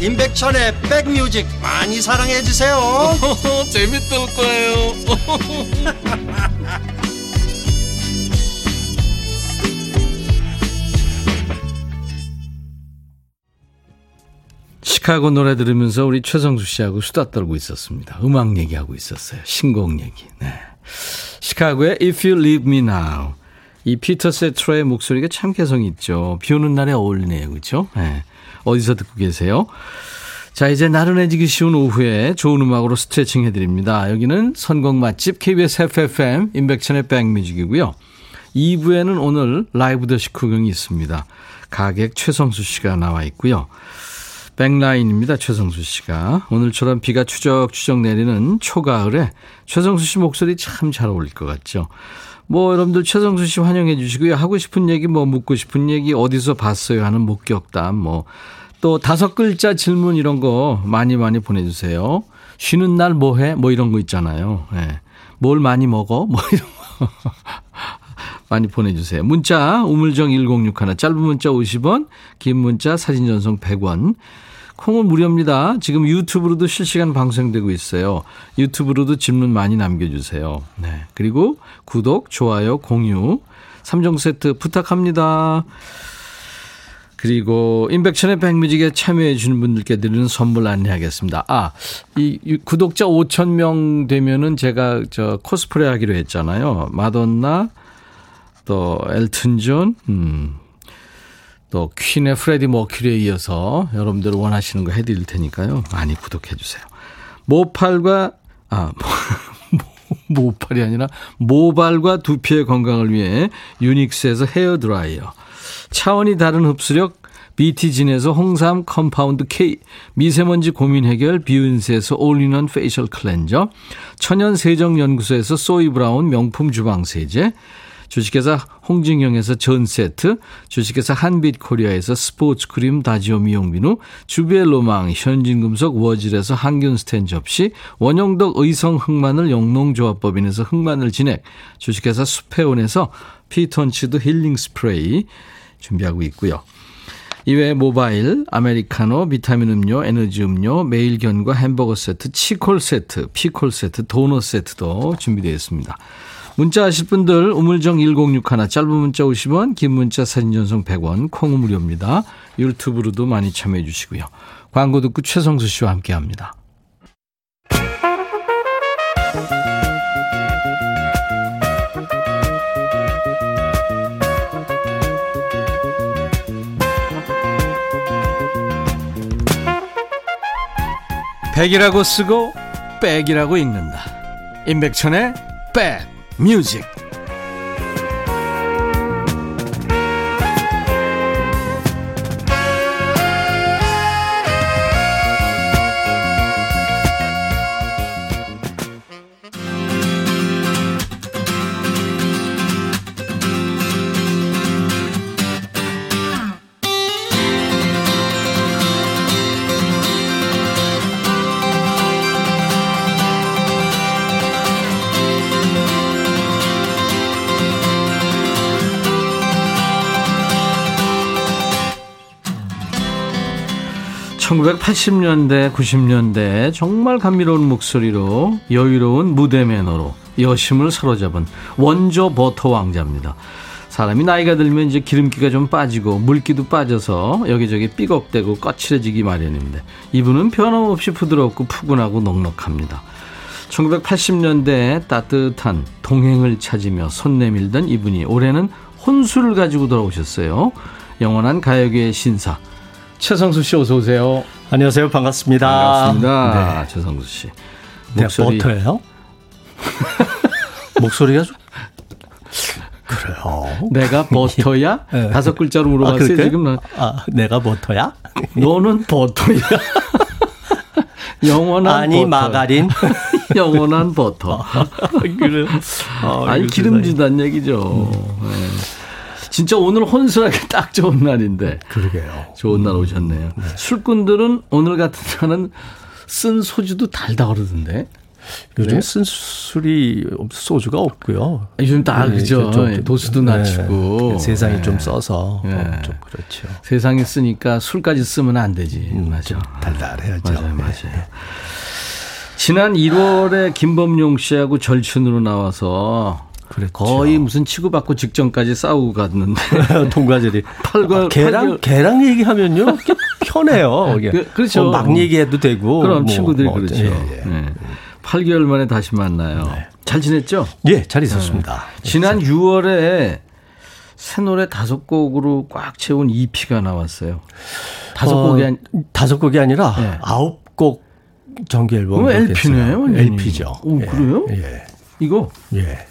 임백천의 백뮤직 많이 사랑해 주세요 재밌을 거예요 시카고 노래 들으면서 우리 최성수 씨하고 수다 떨고 있었습니다. 음악 얘기하고 있었어요. 신곡 얘기. 네. 시카고의 If You Leave Me Now. 이 피터 세트로의 목소리가 참 개성 있죠. 비 오는 날에 어울리네요. 그렇죠? 네. 어디서 듣고 계세요? 자, 이제 나른해지기 쉬운 오후에 좋은 음악으로 스트레칭 해드립니다. 여기는 선곡 맛집 KBS FFM 인백천의 백뮤직이고요. 2부에는 오늘 라이브 더시 구경이 있습니다. 가객 최성수 씨가 나와 있고요. 백라인입니다. 최성수 씨가. 오늘처럼 비가 추적추적 내리는 초가을에 최성수 씨 목소리 참 잘 어울릴 것 같죠. 뭐 여러분들 최성수 씨 환영해 주시고요. 하고 싶은 얘기 뭐 묻고 싶은 얘기 어디서 봤어요 하는 목격담 뭐 또 다섯 글자 질문 이런 거 많이 많이 보내주세요. 쉬는 날 뭐 해? 뭐 이런 거 있잖아요. 예. 뭘 많이 먹어? 뭐 이런 거. 많이 보내주세요. 문자 우물정 1061 짧은 문자 50원 긴 문자 사진 전송 100원 콩은 무료입니다. 지금 유튜브로도 실시간 방송되고 있어요. 유튜브로도 질문 많이 남겨주세요. 네. 그리고 구독, 좋아요, 공유 3종 세트 부탁합니다. 그리고 인백천의 백뮤직에 참여해 주는 분들께 드리는 선물 안내하겠습니다. 아, 이 구독자 5천 명 되면은 제가 저 코스프레 하기로 했잖아요. 마돈나, 또 엘튼 존, 음, 또 퀸의 프레디 머큐리에 이어서 여러분들 원하시는 거 해드릴 테니까요. 많이 구독해 주세요. 모팔과 아 모팔이 아니라 모발과 두피의 건강을 위해 유닉스에서 헤어 드라이어. 차원이 다른 흡수력 BT진에서 홍삼 compound K, 미세먼지 고민 해결 비윤세에서 all-in-one facial cleanser, 천연 세정 연구소에서 소이 브라운 명품 주방 세제, 주식회사 홍진경에서 전 세트, 주식회사 한빛코리아에서 스포츠 크림 다지오 미용비누, 주베로망 현진금속 워즐에서 항균 스텐 접시, 원형덕 의성 흑마늘 영농조합법인에서 흑마늘 진액, 주식회사 수페온에서 피톤치드 힐링 스프레이 준비하고 있고요. 이외에 모바일, 아메리카노, 비타민 음료, 에너지 음료, 매일견과 햄버거 세트, 치콜 세트, 피콜 세트, 도넛 세트도 준비되어 있습니다. 문자 하실 분들 우물정 1061 짧은 문자 50원 긴 문자 사진 전송 100원 콩 무료입니다. 유튜브로도 많이 참여해 주시고요. 광고 듣고 최성수 씨와 함께합니다. 백이라고 쓰고 백이라고 읽는다. 임백천의 백 뮤 (1980년대) (90년대) 정말 감미로운 목소리로 여유로운 무대 매너로 여심을 사로잡은 원조 버터 왕자입니다. 사람이 나이가 들면 이제 기름기가 좀 빠지고 물기도 빠져서 여기저기 삐걱대고 거칠어지기 마련인데 이분은 변함없이 부드럽고 푸근하고 넉넉합니다. 1980년대에 따뜻한 동행을 찾으며 손 내밀던 이분이 올해는 혼수를 가지고 돌아오셨어요. 영원한 가요계의 신사 최성수 씨 어서 오세요. 안녕하세요. 반갑습니다. 반갑습니다. 네. 최성수 씨. 목소리 버터예요? 목소리가 좀 그래요. 내가 버터야? 네. 다섯 글자로 물어봤어요. 아, 지금 아, 내가 버터야? 너는 버터야. 영원한 아니 버터. 마가린 영원한 버터. 그래. 어, 아니 기름지단 얘기죠. 음. 네. 진짜 오늘 혼술하기 딱 좋은 날인데. 그러게요. 좋은 날 오셨네요. 네. 술꾼들은 오늘 같은 날은 쓴 소주도 달다 그러던데. 요즘 그래? 쓴 술이 소주가 없고요. 요즘 다 네, 그죠. 좀, 도수도 네. 낮추고 네. 세상이 네. 좀 써서 네. 어, 좀 그렇죠. 세상이 쓰니까 술까지 쓰면 안 되지. 음, 맞아. 달달해야죠. 맞아요, 맞아요. 지난 1월에 김범용 씨하고 절친으로 나와서 그랬죠. 거의 무슨 치고받고 직전까지 싸우고 갔는데 동과절이 팔과 아, 개랑 8개월. 개랑 얘기하면요 편해요. 그, 렇죠 어, 막 얘기해도 되고. 그럼 뭐, 친구들이 뭐, 그렇죠. 예, 예. 네. 8개월 만에 다시 만나요. 네. 잘 지냈죠? 예, 잘 있었습니다. 네. 지난 6월에 새 노래 다섯 곡으로 꽉 채운 EP가 나왔어요. 다섯 어, 곡이 아니, 다섯 곡이 아니라 네. 아홉 곡 정규 앨범. LP네요. LP죠. 오, 예. 그래요? 예. 이거? 예.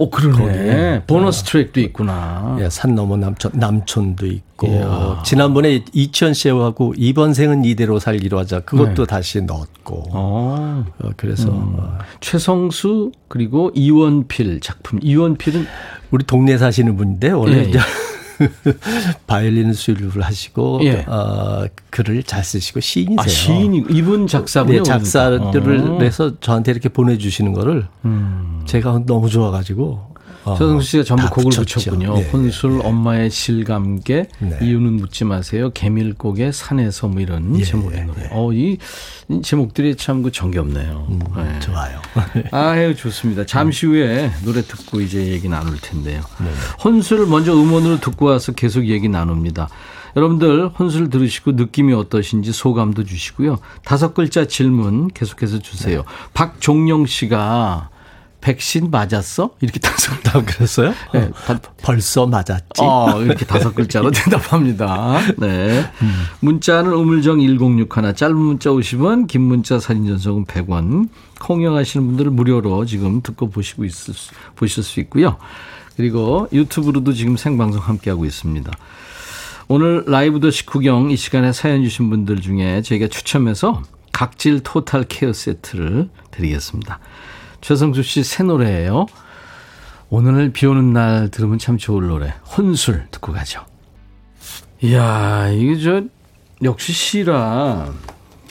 오, 그러네. 보너스 트랙도 있구나. 예, 산 넘어 남촌, 남촌도 있고. 이야. 지난번에 이천 씨하고 이번 생은 이대로 살기로 하자. 그것도 네. 다시 넣었고. 어. 어 그래서. 음. 어. 최성수, 그리고 이원필 작품. 이원필은 우리 동네 사시는 분인데, 원래 예, 예. 바이올린 수료를 하시고 예. 어, 글을 잘 쓰시고 시인이세요. 아, 시인 이분 작사군요. 네, 작사를 어. 해서 저한테 이렇게 보내주시는 거를 음. 제가 너무 좋아가지고 어, 서승수 씨가 전부 곡을 붙였죠. 붙였군요. 네, 혼술, 네. 엄마의 실감계, 네. 이유는 묻지 마세요. 개밀곡의 산에서 뭐 이런 예, 제목의 노래. 예. 어, 이 제목들이 참 그 정겹네요. 음, 네. 좋아요. 아유, 좋습니다. 잠시 후에 노래 듣고 이제 얘기 나눌 텐데요. 네. 혼술 먼저 음원으로 듣고 와서 계속 얘기 나눕니다. 여러분들 혼술 들으시고 느낌이 어떠신지 소감도 주시고요. 다섯 글자 질문 계속해서 주세요. 네. 박종영 씨가 백신 맞았어? 이렇게 다섯 다 그랬어요? 네. 어, 벌써 맞았지. 어, 이렇게 다섯 글자로 대답합니다. 네. 음. 문자는 우물정 1061 짧은 문자 50원, 긴 문자 사진 전송은 100원. 콩영하시는 분들은 무료로 지금 듣고 보시고 있을 수, 보실 수 있고요. 그리고 유튜브로도 지금 생방송 함께하고 있습니다. 오늘 라이브 더시 구경 이 시간에 사연 주신 분들 중에 저희가 추첨해서 각질 토탈 케어 세트를 드리겠습니다. 최성수 씨 새 노래예요. 오늘 비 오는 날 들으면 참 좋을 노래. 혼술 듣고 가죠. 이야, 이게 저, 역시 시라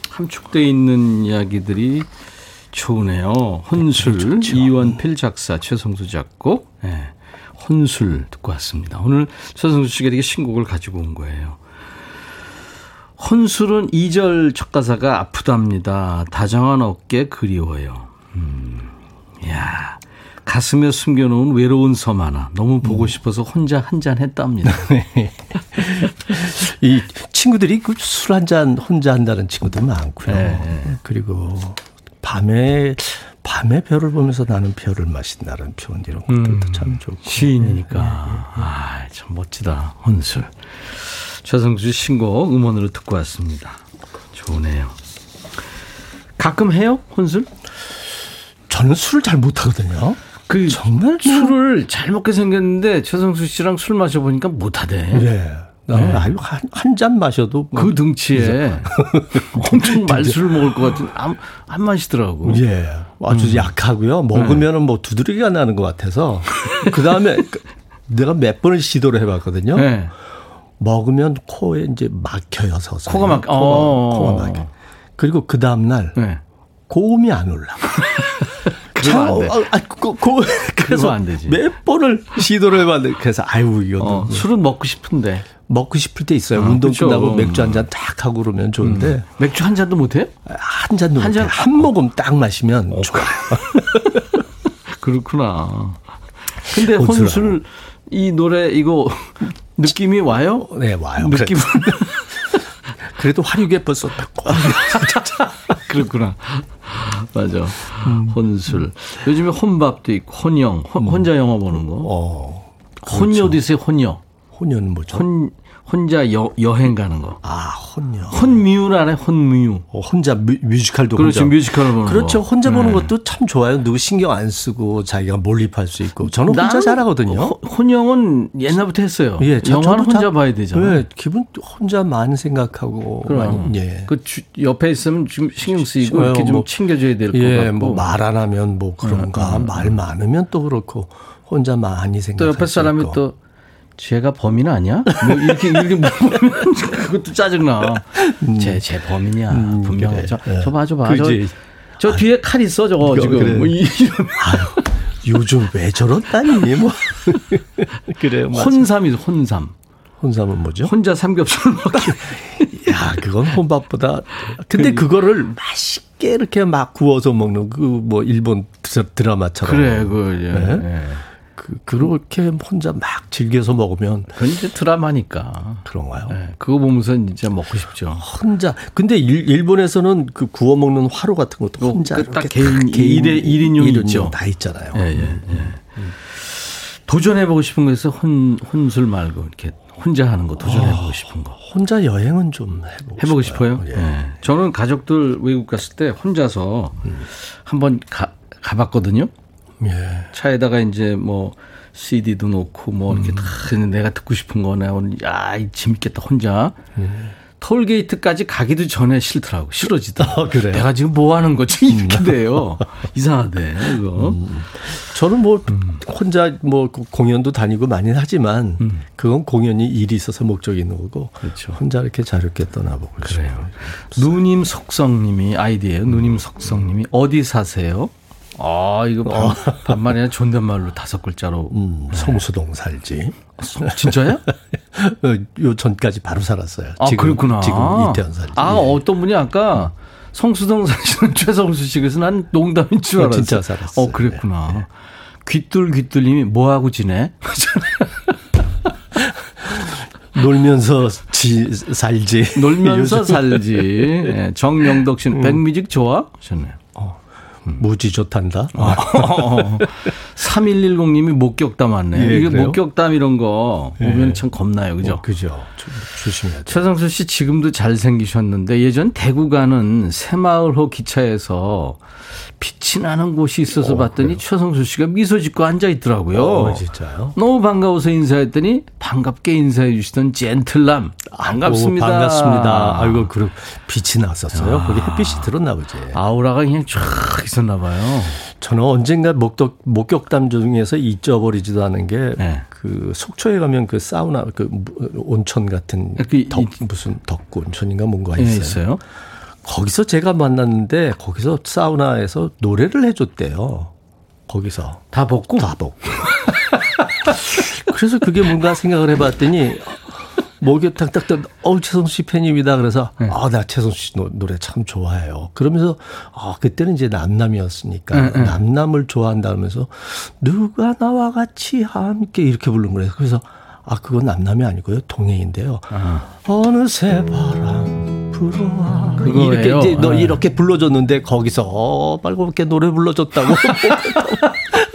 함축되어 있는 이야기들이 좋으네요. 혼술, 네, 이원필 작사, 최성수 작곡, 네, 혼술 듣고 왔습니다. 오늘 최성수 씨가 되게 신곡을 가지고 온 거예요. 혼술은 2절 첫 가사가 아프답니다. 다정한 어깨 그리워요. 음. 야 가슴에 숨겨놓은 외로운 섬 하나. 너무 보고 음. 싶어서 혼자 한 잔 했답니다. 이 친구들이 그 술 한 잔 혼자 한다는 친구들 많고요. 네. 그리고 밤에 밤에 별을 보면서 나는 별을 마신다는 표현 이런 것들도 음, 참 좋고 시인이니까 네, 네, 네. 아참 멋지다 혼술 최성수 신곡 음원으로 듣고 왔습니다 좋네요 가끔 해요 혼술 저는 술을 잘 못하거든요. 그 정말 술을 잘 먹게 생겼는데 최성수 씨랑 술 마셔 보니까 못하대. 네. 네. 한, 잔 마셔도 뭐그 등치에 엄청 말술을 먹을 것 같은 안, 안 마시더라고. 예. 아주 음. 약하고요. 먹으면은 뭐 두드러기가 나는 것 같아서 그 다음에 내가 몇 번을 시도를 해 봤거든요. 네. 먹으면 코에 이제 막혀요 서서. 코가 막, 코가, 어. 코가 막혀. 그리고 그 다음 날 네. 고음이 안 올라. 참, 안 돼. 아, 아, 고, 고, 그래서 안 되지. 몇 번을 시도를 해봤는데 그래서 아유 이거 어, 술은 먹고 싶은데 먹고 싶을 때 있어요. 아, 운동 그쵸. 끝나고 맥주 한 잔 딱 하고 그러면 좋은데 음. 맥주 한 잔도 못해? 한 잔도 한, 잔, 한 모금 딱 마시면 어. 좋아요. 그렇구나. 근데 혼술 이 노래 이거 느낌이 와요? 네 와요. 느낌. 그래도 화류계 벌써 딱. 그렇구나. 맞아. 음. 혼술. 요즘에 혼밥도 있고, 혼영. 혼, 음. 혼자 영화 보는 거. 어. 그렇죠. 혼여도 있어요, 혼여. 혼여는 뭐죠? 혼, 혼자 여, 여행 가는 거. 아, 혼요. 혼미유라네, 혼미유. 어, 혼자 뮤, 뮤지컬도 그렇죠, 혼자. 뮤지컬을 보는 그렇죠. 거. 혼자 보는 네. 것도 참 좋아요. 누구 신경 안 쓰고 자기가 몰입할 수 있고. 저는 혼자 잘하거든요. 혼영은 옛날부터 했어요. 예, 영화는 혼자 자, 봐야 되잖아요. 예, 기분 혼자만 생각하고. 그럼. 예. 그 주, 옆에 있으면 좀 신경 쓰이고 이렇게 좀 뭐, 챙겨줘야 될것 예, 같고. 뭐말 안 하면 뭐 그런가. 음, 음, 말 많으면 또 그렇고 혼자 많이 생각. 또 옆에 사람이. 또 쟤가 범인 아니야? 뭐 이렇게 이렇게 물어보면 그것도 짜증나. 음. 쟤, 쟤 범인이야. 음, 분명해. 그래. 저, 네. 저 봐, 저 봐. 저, 저 뒤에 칼 있어, 저거 그 지금. 그래. 뭐 이, 요즘 왜 저렇다니? 뭐. 그래요. 혼삼이 혼삼. 혼삼은 뭐죠? 혼자 삼겹살 먹기. 야, 그건 혼밥보다. 근데 그, 그거를 맛있게 이렇게 막 구워서 먹는 그 뭐 일본 드라마처럼. 그래, 그, 예. 네? 예. 그, 그렇게 혼자 막 즐겨서 먹으면. 그건 이제 드라마니까. 그런가요? 네, 그거 보면서 진짜 먹고 싶죠. 혼자. 근데 일, 본에서는 그 구워 먹는 화로 같은 것도 어, 혼자. 그 딱 개인, 개인 1인용 있죠. 다 있잖아요. 예, 예, 예. 음. 도전해보고 싶은 거에서 혼, 혼술 말고 이렇게 혼자 하는 거 도전해보고 어, 싶은 거. 혼자 여행은 좀 해보고, 해보고 싶어요. 싶어요? 예. 예. 저는 가족들 외국 갔을 때 혼자서 음. 한번 가, 가봤거든요. 예. 차에다가 이제 뭐 CD도 놓고 뭐 이렇게 음. 다 내가 듣고 싶은 거나 오늘 야, 재밌겠다 혼자. 예. 톨게이트까지 가기도 전에 싫더라고. 싫어지더라고. 아, 그래. 내가 지금 뭐 하는 거지? 이렇게 돼요. 이상하대, 이거. 음. 저는 뭐 음. 혼자 뭐 공연도 다니고 많이 하지만 음. 그건 공연이 일이 있어서 목적이 있는 거고. 그렇죠. 혼자 이렇게 자유롭게 떠나보고 그래요. 누님 속성님이 아이디예요. 누님 속성님이 어디 사세요? 아, 이거 반, 어. 반말이나 존댓말로 다섯 글자로. 음, 네. 성수동 살지. 아, 진짜요? 어, 요 전까지 바로 살았어요. 아, 지금, 그렇구나. 지금 이태원 살지. 아, 예. 어떤 분이 아까 성수동 사시는 최성수 씨 그래서 난 농담인 줄 어, 알았어. 진짜 살았어. 어, 그랬구나. 네. 귀뚤귀뚤님이 뭐 하고 지내? 놀면서 지, 살지. 놀면서 살지. 네, 정영덕 씨는 음. 백뮤직 좋아? 하셨네요. 무지 좋단다. 아. 3110님이 목격담 왔네요. 예, 이게 그래요? 목격담 이런 거 보면 예. 참 겁나요. 그죠? 어, 그죠. 조심해야 돼. 최성수 씨 지금도 잘생기셨는데 예전 대구 가는 새마을호 기차에서 빛이 나는 곳이 있어서 어, 봤더니 그래요? 최성수 씨가 미소 짓고 앉아 있더라고요. 어, 진짜요? 너무 반가워서 인사했더니 반갑게 인사해 주시던 젠틀남. 반갑습니다. 오, 반갑습니다. 아이고, 그럼 빛이 났었어요. 아. 거기 햇빛이 들었나 보지. 아우라가 그냥 쫙 있었나 봐요. 저는 언젠가 목격, 목격담 중에서 잊어버리지도 않은 게, 네. 그 속초에 가면 그 사우나, 그 온천 같은 그, 덕, 무슨 덕구 온천인가 뭔가 있어요. 네, 있어요. 거기서 제가 만났는데 거기서 사우나에서 노래를 해줬대요. 거기서 다 벗고 다 벗고. 그래서 그게 뭔가 생각을 해봤더니 목이 탁탁탁 어 최성수 씨 팬입니다. 그래서 네. 아 나 최성수 씨 노래 참 좋아해요. 그러면서 아 그때는 이제 남남이었으니까 네, 네. 남남을 좋아한다면서 누가 나와 같이 함께 이렇게 부른 거예요. 그래서 아 그건 남남이 아니고요 동해인데요. 아. 어느새 바람 불어와 이렇게 이제 너 네. 이렇게 불러줬는데 거기서 어, 빨갛게 노래 불러줬다고.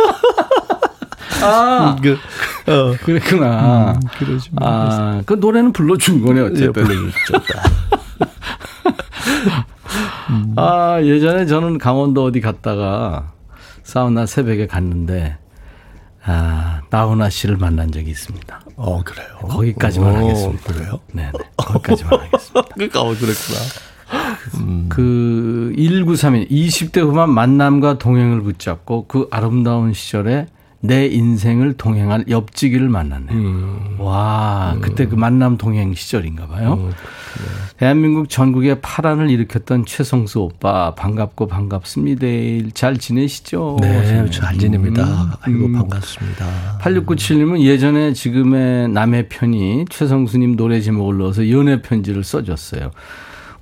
아, 그, 어. 그랬구나. 음, 그러지 아, 그 노래는 불러준 거네, 어쨌든. 예, 불러줬다. 음. 아, 예전에 저는 강원도 어디 갔다가 사우나 새벽에 갔는데, 아, 나훈아 씨를 만난 적이 있습니다. 어, 그래요. 거기까지만 오, 하겠습니다. 그래요? 네, 네. 거기까지만 하겠습니다. 그러니까, 어, 그랬구나. 음. 그 1931, 20대 후반 만남과 동행을 붙잡고 그 아름다운 시절에 내 인생을 동행할 옆지기를 만났네요. 음. 와, 그때 그 만남 동행 시절인가 봐요. 음. 대한민국 전국에 파란을 일으켰던 최성수 오빠 반갑고 반갑습니다. 잘 지내시죠? 네, 잘 지냅니다. 음. 아이고 반갑습니다. 8697님은 예전에 지금의 남의 편이 최성수님 노래 제목을 넣어서 연애 편지를 써줬어요.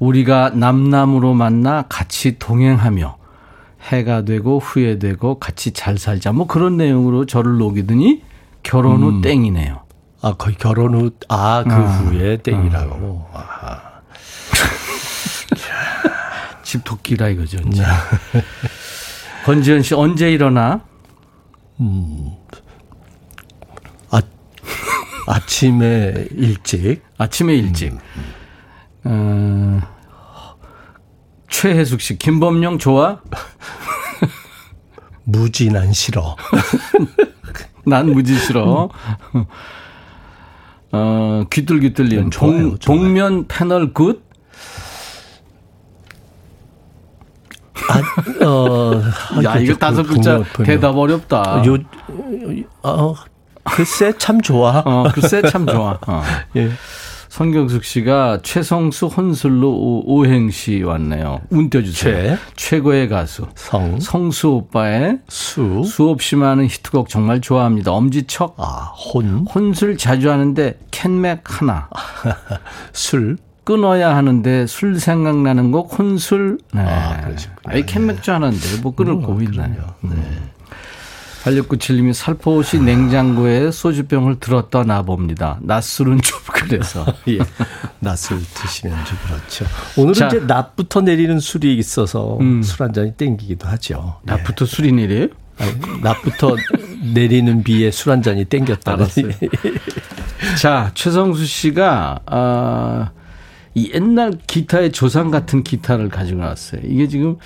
우리가 남남으로 만나 같이 동행하며 해가 되고 후회되고 같이 잘 살자 뭐 그런 내용으로 저를 녹이더니 결혼 후 음. 땡이네요. 아 거의 결혼 후 아그 아, 후에 땡이라고. 아. 집 토끼라 이거죠. 이제. 권지현 씨 언제 일어나? 음. 아 아침에 일찍. 아침에 일찍. 음. 어, 최혜숙 씨, 김범용 좋아? 무지 난 싫어. 난 무지 싫어. 어, 귀뚤귀뚤님, 동, 동면 패널 good? 아, 어, 야, 이거 다섯 글자 대답 어렵다. 요, 어, 글쎄 참 좋아. 어, 글쎄 참 좋아. 어. 예. 성경숙 씨가 최성수 혼술로 오행시 왔네요. 운 띄워주세요. 최. 최고의 가수. 성. 성수 오빠의 수. 수없이 많은 히트곡 정말 좋아합니다. 엄지척. 아, 혼. 혼술 자주 하는데 캔맥 하나. 술. 끊어야 하는데 술 생각나는 곡 혼술. 네. 아, 그러시군요. 아이 캔맥주 하는데 뭐 끊을 음, 곡이 있나요? 네. 8697님이 살포시 냉장고에 소주병을 들었다 놔봅니다. 낮술은 좀 그래서. 예. 낮술 드시면 좀 그렇죠. 오늘은 자, 이제 낮부터 내리는 술이 있어서 음. 술한 잔이 땡기기도 하죠. 낮부터 예. 술이 내려요? 아니, 낮부터 내리는 비에 술 한 잔이 땡겼다. 자, 최성수 씨가, 아, 이 옛날 기타의 조상 같은 기타를 가지고 나왔어요. 이게 지금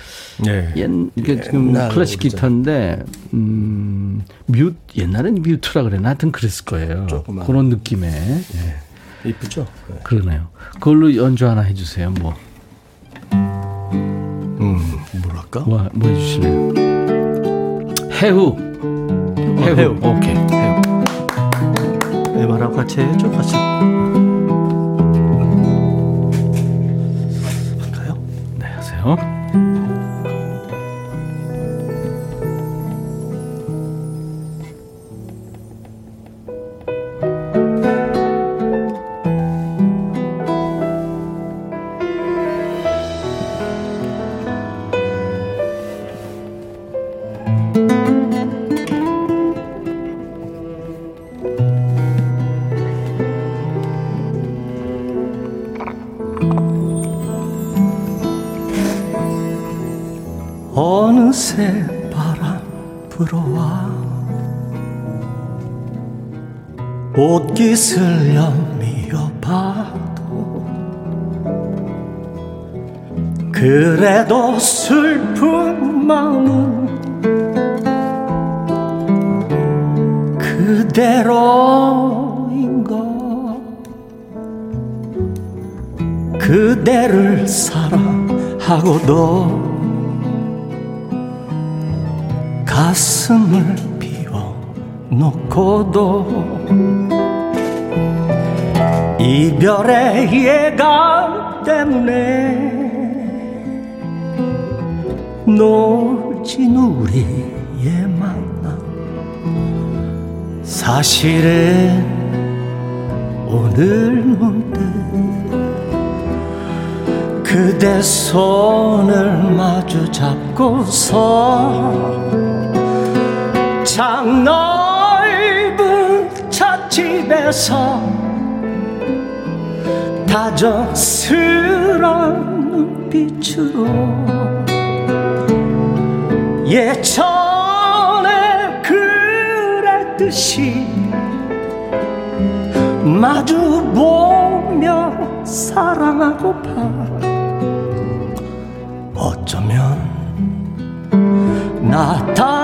네. 옛 이게 지금 클래식 기타인데 음, 뮤 옛날엔 뮤트라 그래나 하여튼 그랬을 거예요. 조그만. 그런 느낌의 네. 이쁘죠? 그러네요. 그걸로 연주 하나 해주세요. 뭐, 음, 뭐랄까? 뭐, 뭐 해주실래요? 해후. 해후. 해후. 오케이. 해후. 에마랑 같이 해줘, 같이. 네, 하세요. 어느새 바람 불어와. 옷깃을 연미어 봐도 그래도 슬픈 마음은 그대로인가 그대를 사랑하고도 가슴을 비워 놓고도 이별의 예감 때문에 놓친 우리의 만남. 사실은 오늘 문득 그대 손을 마주 잡고서 참 넓은 찻집에서 다정스런 눈빛으로 예전에 그랬듯이 마주보며 사랑하고파 어쩌면 나당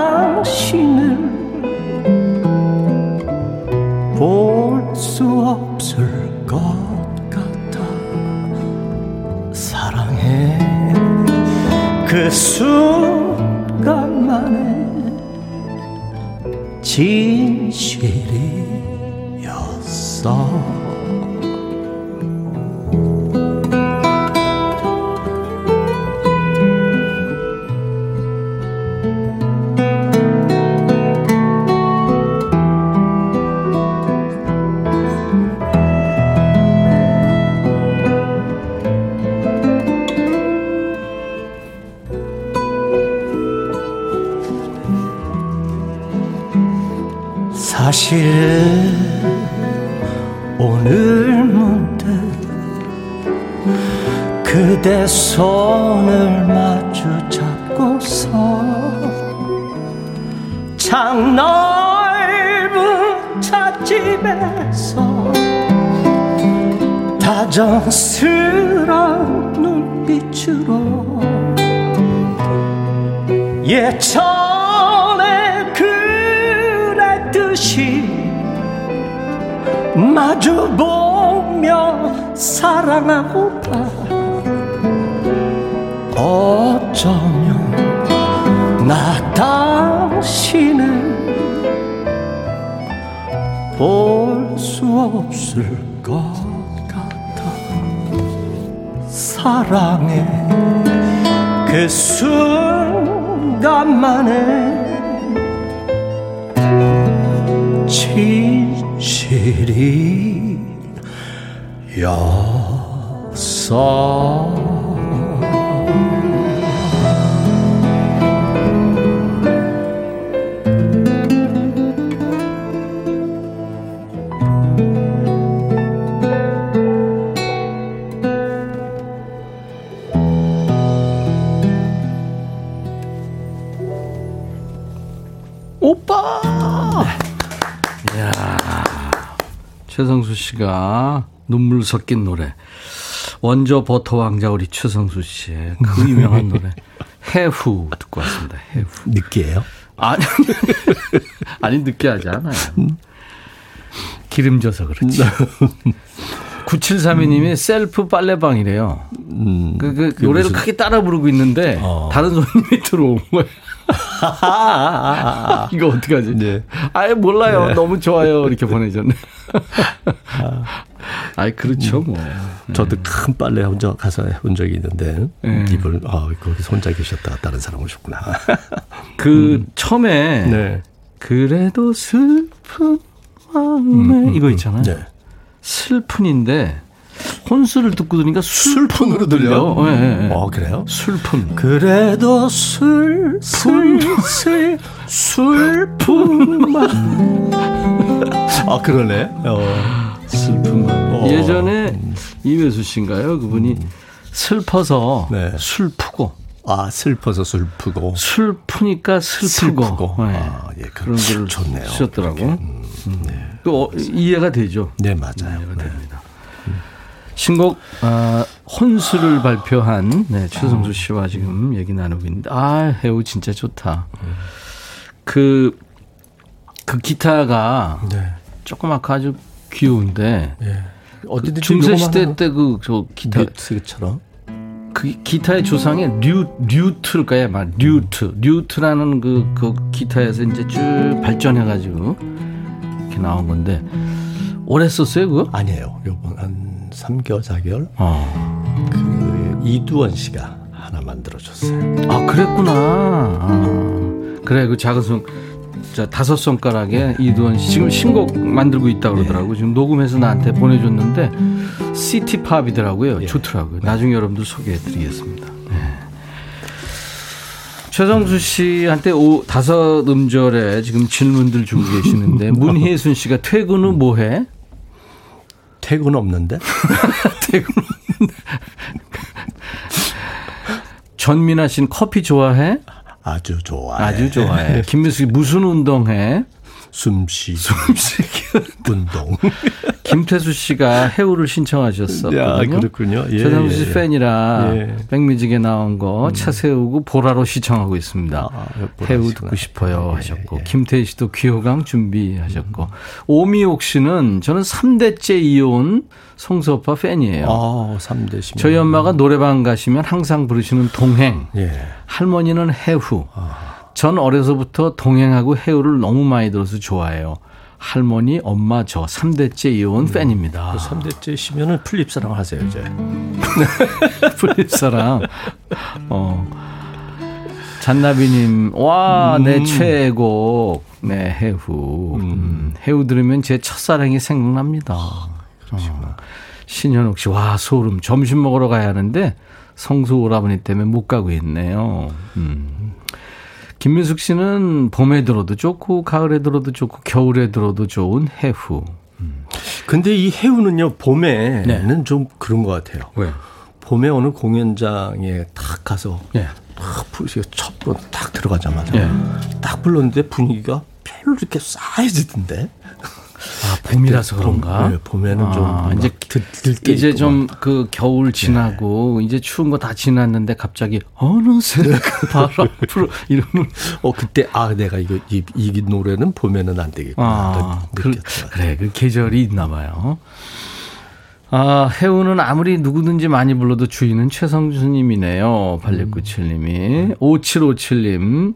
그 정스런 눈빛으로 예전에 그랬듯이 마주보며 사랑하고파 어쩌면 나 당신을 볼 수 없을 사랑해. 그 순간만에 진실이었어 최성수 씨가 눈물 섞인 노래. 원조 버터 왕자 우리 최성수 씨의 그 유명한 노래. 해후 듣고 왔습니다. 해후. 느끼해요? 아니, 아니 느끼하지 않아요. 기름져서 그렇지. 9732님이 셀프 빨래방이래요. 음, 그, 그 노래를 무슨- 크게 따라 부르고 있는데 어. 다른 손님이 들어온 거예요. 이거 어떡하지? 네. 아예 몰라요. 너무 좋아요. 이렇게 보내줬네. 아이 그렇죠 뭐. 저도 큰 빨래 혼자 가서 해본 적이 있는데 네. 이분 아 거기서 혼자 계셨다가 다른 사람 오셨구나. 그 처음에 네. 그래도 슬픈 마음에 이거 있잖아요. 네. 슬픈인데 혼수를 듣고 들으니까 술푼으로 술푼으로 들려. 들려. 예, 예, 예. 어 그래요? 술푼. 그래도 술 술 술 술품만 아 그러네. 어. 슬픈 마음. 어. 예전에 이회수 씨인가요? 그분이 슬퍼서 네. 술 푸고 아 슬퍼서 슬프고 술 푸니까 슬프고, 슬프고. 네. 아, 예, 그- 그런 글을 좋네요. 쓰셨더라고. 그렇게. 음, 그 어, 이해가 되죠. 네 맞아요. 이해가 네. 됩니다. 신곡 아, 혼수를 발표한 네, 최성수 씨와 지금 얘기 나누고 있는데 아 해우 진짜 좋다. 그, 그 기타가 네. 조그맣고 아주 귀여운데 예. 어디든지 중세 시대 때 그 저 기타 뮤트처럼 그 기타의 조상에 류 류트일까요? 막 류트 류트라는 그, 그 기타에서 이제 쭉 발전해가지고 이렇게 나온 건데 오래 썼어요 그거? 아니에요. 요번 한 3개월 4개월 어. 그 이두원 씨가 하나 만들어 줬어요. 아 그랬구나. 아. 그래 그 작은 손. 자 다섯 손가락에 이두원 씨 지금 신곡 만들고 있다 그러더라고 지금 녹음해서 나한테 보내줬는데 시티팝이더라고요 예. 좋더라고요 나중에 여러분들 소개해드리겠습니다 네. 최성수 씨한테 오, 다섯 음절에 지금 질문들 주고 계시는데 문희순 씨가 퇴근 후 뭐해? 퇴근 없는데? 퇴근 후 전민아 씨는 커피 좋아해? 아주 좋아해. 아주 좋아해. 김민숙이 무슨 운동해? 숨쉬기. 운동. 김태수 씨가 해우를 신청하셨었거든요. 야, 그렇군요. 예, 최상수 씨 예, 예. 팬이라 예. 백뮤직에 나온 거 차세우고 보라로 시청하고 있습니다. 아, 해우 시청하시구나. 듣고 싶어요 예, 하셨고 예. 김태희 씨도 귀호강 준비하셨고 오미옥 씨는 저는 3대째 이혼 성수 오빠 팬이에요. 아, 3대 시 저희 엄마가 노래방 가시면 항상 부르시는 동행. 예. 할머니는 해후. 아. 전 어려서부터 동행하고 해후를 너무 많이 들어서 좋아해요. 할머니, 엄마, 저 3대째 이혼 팬입니다. 3대째 시면은 풀잎사랑 하세요, 이제. 풀잎사랑. 어. 잔나비님, 와, 내 최애곡. 네, 해후. 음, 해후 들으면 제 첫사랑이 생각납니다. 어. 신현옥 씨, 와, 소름. 점심 먹으러 가야 하는데 성수 오라버니 때문에 못 가고 있네요. 음. 김민숙 씨는 봄에 들어도 좋고, 가을에 들어도 좋고, 겨울에 들어도 좋은 해후. 근데 이 해우는요, 봄에는 네. 좀 그런 것 같아요. 왜? 봄에 어느 공연장에 딱 가서 예. 딱 부르시고 첫번딱 들어가자마자 예. 딱 불렀는데 분위기가 별로 이렇게 싸해지던데. 아, 봄이라서 그런가? 네, 봄에는 아, 좀 이제 이제 들, 들게 이제 좀 막. 그 겨울 지나고 이제 추운 거 다 지났는데 갑자기 어느새 그 바람 불어 이러면 어 그때 아 내가 이거 이, 이 노래는 봄에는 안 되겠구나. 아 그. 그래 그 계절이 있나 봐요. 아 해우는 아무리 누구든지 많이 불러도 주인은 최성수님이네요. 8697님이 5757님.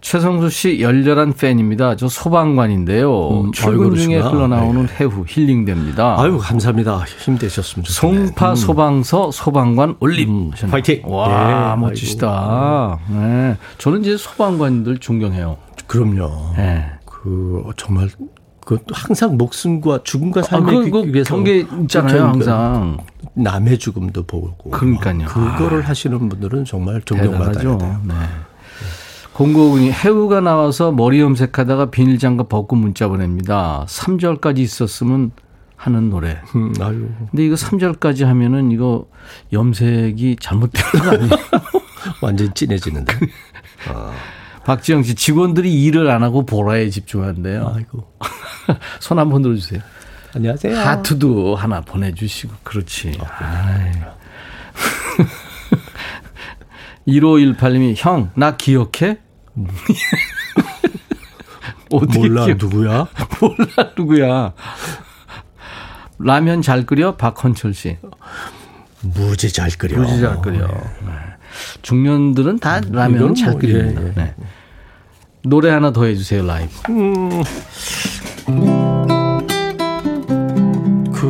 최성수 씨 열렬한 팬입니다. 저 소방관인데요. 음, 출근 중에. 흘러나오는 해후 힐링됩니다. 아유 감사합니다. 좋겠네요. 송파 소방서 소방관 올림. 음. 화이팅! 와, 예, 멋지시다. 네. 저는 이제 소방관들 존경해요. 그럼요. 네. 그 정말 그 항상 목숨과 죽음과 아, 삶의 그, 그 경계 있잖아요, 그렇게 항상. 남의 죽음도 보고 그러니까요. 그거를 하시는 분들은 정말 존경받아야. 돼요. 네. 공고군이 해우가 나와서 머리 염색하다가 비닐장갑 벗고 문자 보냅니다. 3절까지 있었으면 하는 노래. 음, 아유. 근데 이거 3절까지 하면은 이거 염색이 잘못된 거 아니에요? 완전 진해지는데. 박지영 씨, 직원들이 일을 안 하고 보라에 집중한대요. 아이고. 손 한 번 들어주세요. 안녕하세요. 하트도 하나 보내주시고, 그렇지. 아이. 1518님이, 형, 나 기억해? 몰라 기억- 누구야? 몰라, 누구야. 라면 잘 끓여 박헌철 씨. 무지 잘 끓여. 무지 잘 끓여. 네. 중년들은 다 라면 잘 뭐, 끓입니다. 예, 예. 네. 노래 하나 더 해주세요 라이브. 그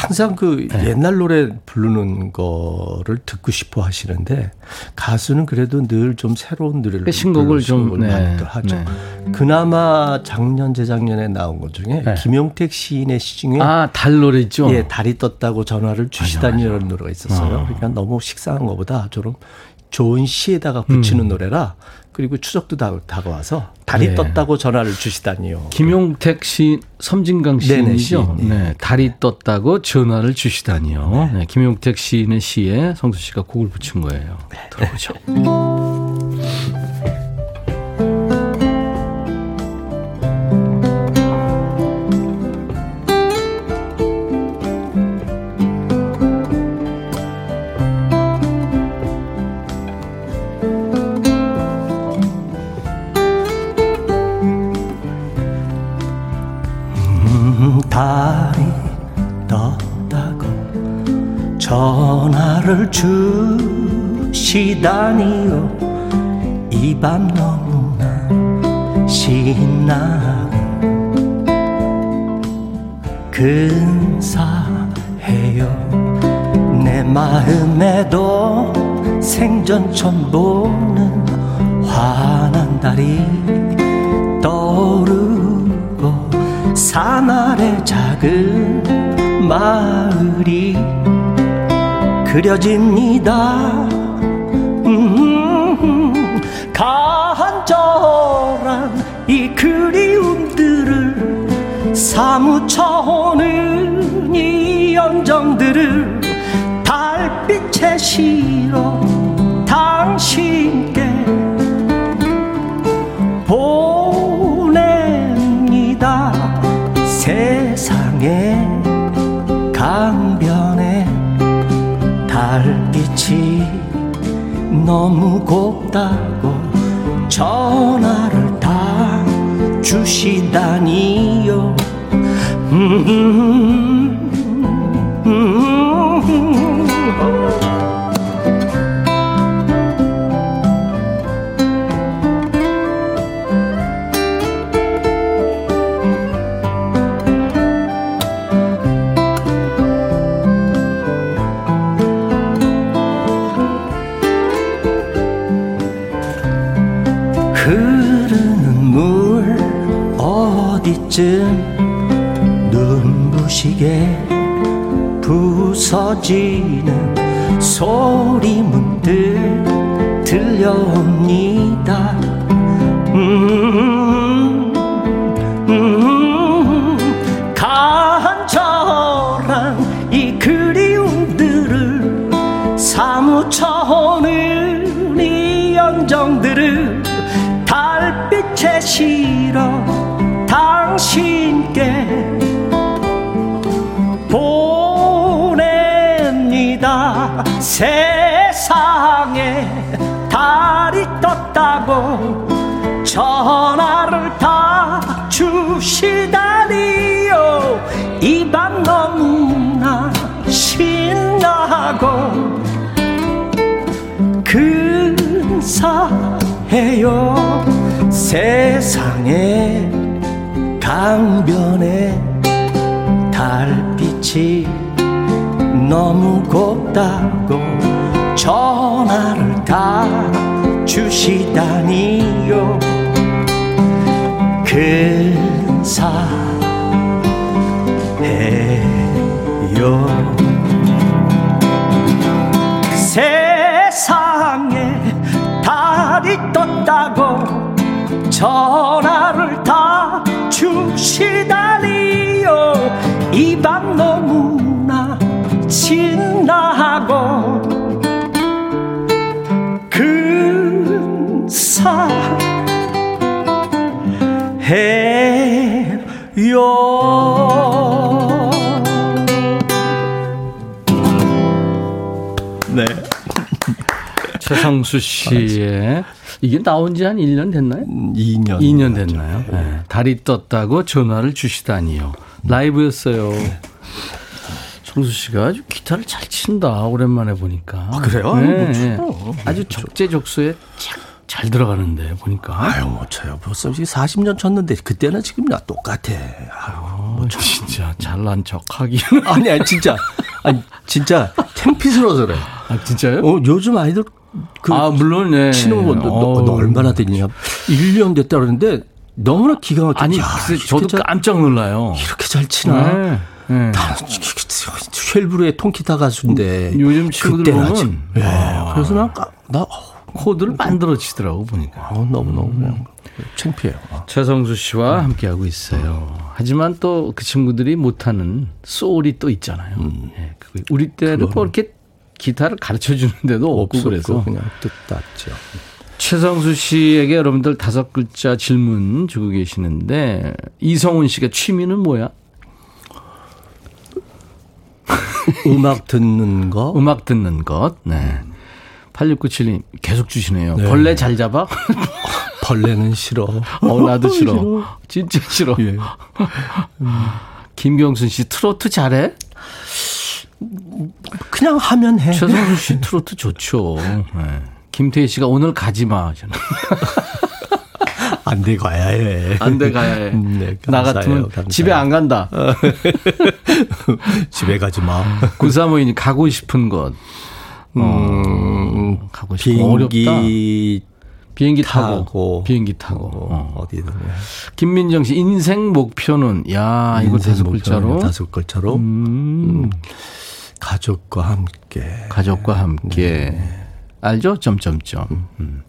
항상 그 네. 옛날 노래 부르는 거를 듣고 싶어 하시는데 가수는 그래도 늘 좀 새로운 노래를 그 신곡을 좀, 네, 많이들 하죠. 네. 그나마 작년 재작년에 나온 것 중에 네. 김용택 시인의 시 중에 아달 노래 있죠. 예 달이 떴다고 전화를 주시다니라는 노래가 있었어요. 어. 그러니까 너무 식상한 것보다 좀 좋은 시에다가 음. 붙이는 노래라 그리고 추석도 다, 다가와서 달이 네. 떴다고 전화를 주시다니요. 김용택 시, 섬진강 네네, 시인이죠. 시인, 예. 네, 달이 떴다고 전화를 주시다니요. 네, 김용택 시인의 시에 성수 씨가 곡을 붙인 거예요. 들어보죠. 전화를 주시다니요. 이 밤 너무나 신나고 근사해요. 내 마음에도 생전 처음 보는 환한 달이 떠오르고 산 아래 작은 마을이 그려집니다. 음, 간절한 이 그리움들을 사무쳐 오는 이 연정들을 달빛에 실어 당신께 보냅니다. 세상에 너무 곱다고 전화를 다 주시다니요 음, 음, 음. 어디쯤 눈부시게 부서지는 소리 문득 들려옵니다. 음, 세상에 달이 떴다고 전화를 다 주시다니요. 이 밤 너무나 신나고 근사해요. 세상에 강변에 달빛이 너무 곱다고 전화를 다 주시다니요. 근사해요. 세상에 달이 떴다고 전화 신나고 근사해요 네. 최성수 씨의 이게 나온 지 한 1년 됐나요? 2년. 2년 됐나요? 네. 달이 떴다고 전화를 주시다니요. 라이브였어요. 정수 씨가 아주 기타를 잘 친다. 오랜만에 보니까. 아, 그래요? 네, 뭐 네. 쳐요. 아주 적재적소에 잘, 잘 들어가는데 보니까. 아유 못 쳐요. 벌써 40년 쳤는데 그때는 지금이나 똑같아. 아유 어, 진짜 잘난 척하기는. 아니 아니 진짜 아니 진짜 창피스러워서 그래. 아 진짜요? 어 요즘 아이들 그 아 물론 네. 치는 거 너, 너, 너 얼마나 됐냐? 1년 됐다 그러는데 너무나 기가 막히게 아니 야, 저도 깜짝 놀라요. 이렇게 잘 치나? 네. 네. 나는 쉘브르의 통기타 가수인데 요즘 친구들 보면 예. 그래서 난 까- 나 어, 코드를 만들어 치더라고 보니까. 어, 너무 너무 그냥 창피해요. 최성수 씨와 함께하고 있어요. 하지만 또 그 친구들이 못하는 소울이 또 있잖아요. 예, 그거 우리 때는 뭐 이렇게 기타를 가르쳐 주는데도 없고 그래서 그냥 뜻 땄죠. 최성수 씨에게 여러분들 다섯 글자 질문 주고 계시는데 이성훈 씨가 취미는 뭐야? 음악 듣는 거 음악 듣는 것. 네. 8697님 계속 주시네요. 네. 벌레 잘 잡아? 벌레는 싫어. 어, 나도 싫어. 진짜 싫어. 예. 김경순 씨 트로트 잘해? 그냥 하면 해. 최성수 씨 트로트 좋죠. 네. 김태희 씨가 오늘 가지 마. 안 돼 가야 해. 안 돼 가야 해. 음, 네, 나 감사해요, 같으면 감사해요. 집에 안 간다. 집에 가지 마. 9352님 가고 싶은 곳. 음, 가고 싶은 곳. 어렵다. 비행기 비행기 타고. 타고 비행기 타고. 어, 어. 어디든 김민정 씨 인생 목표는 야 이거 다섯 글자로 다섯 글자로 음, 가족과 함께 가족과 함께 알죠? 점점점. 음.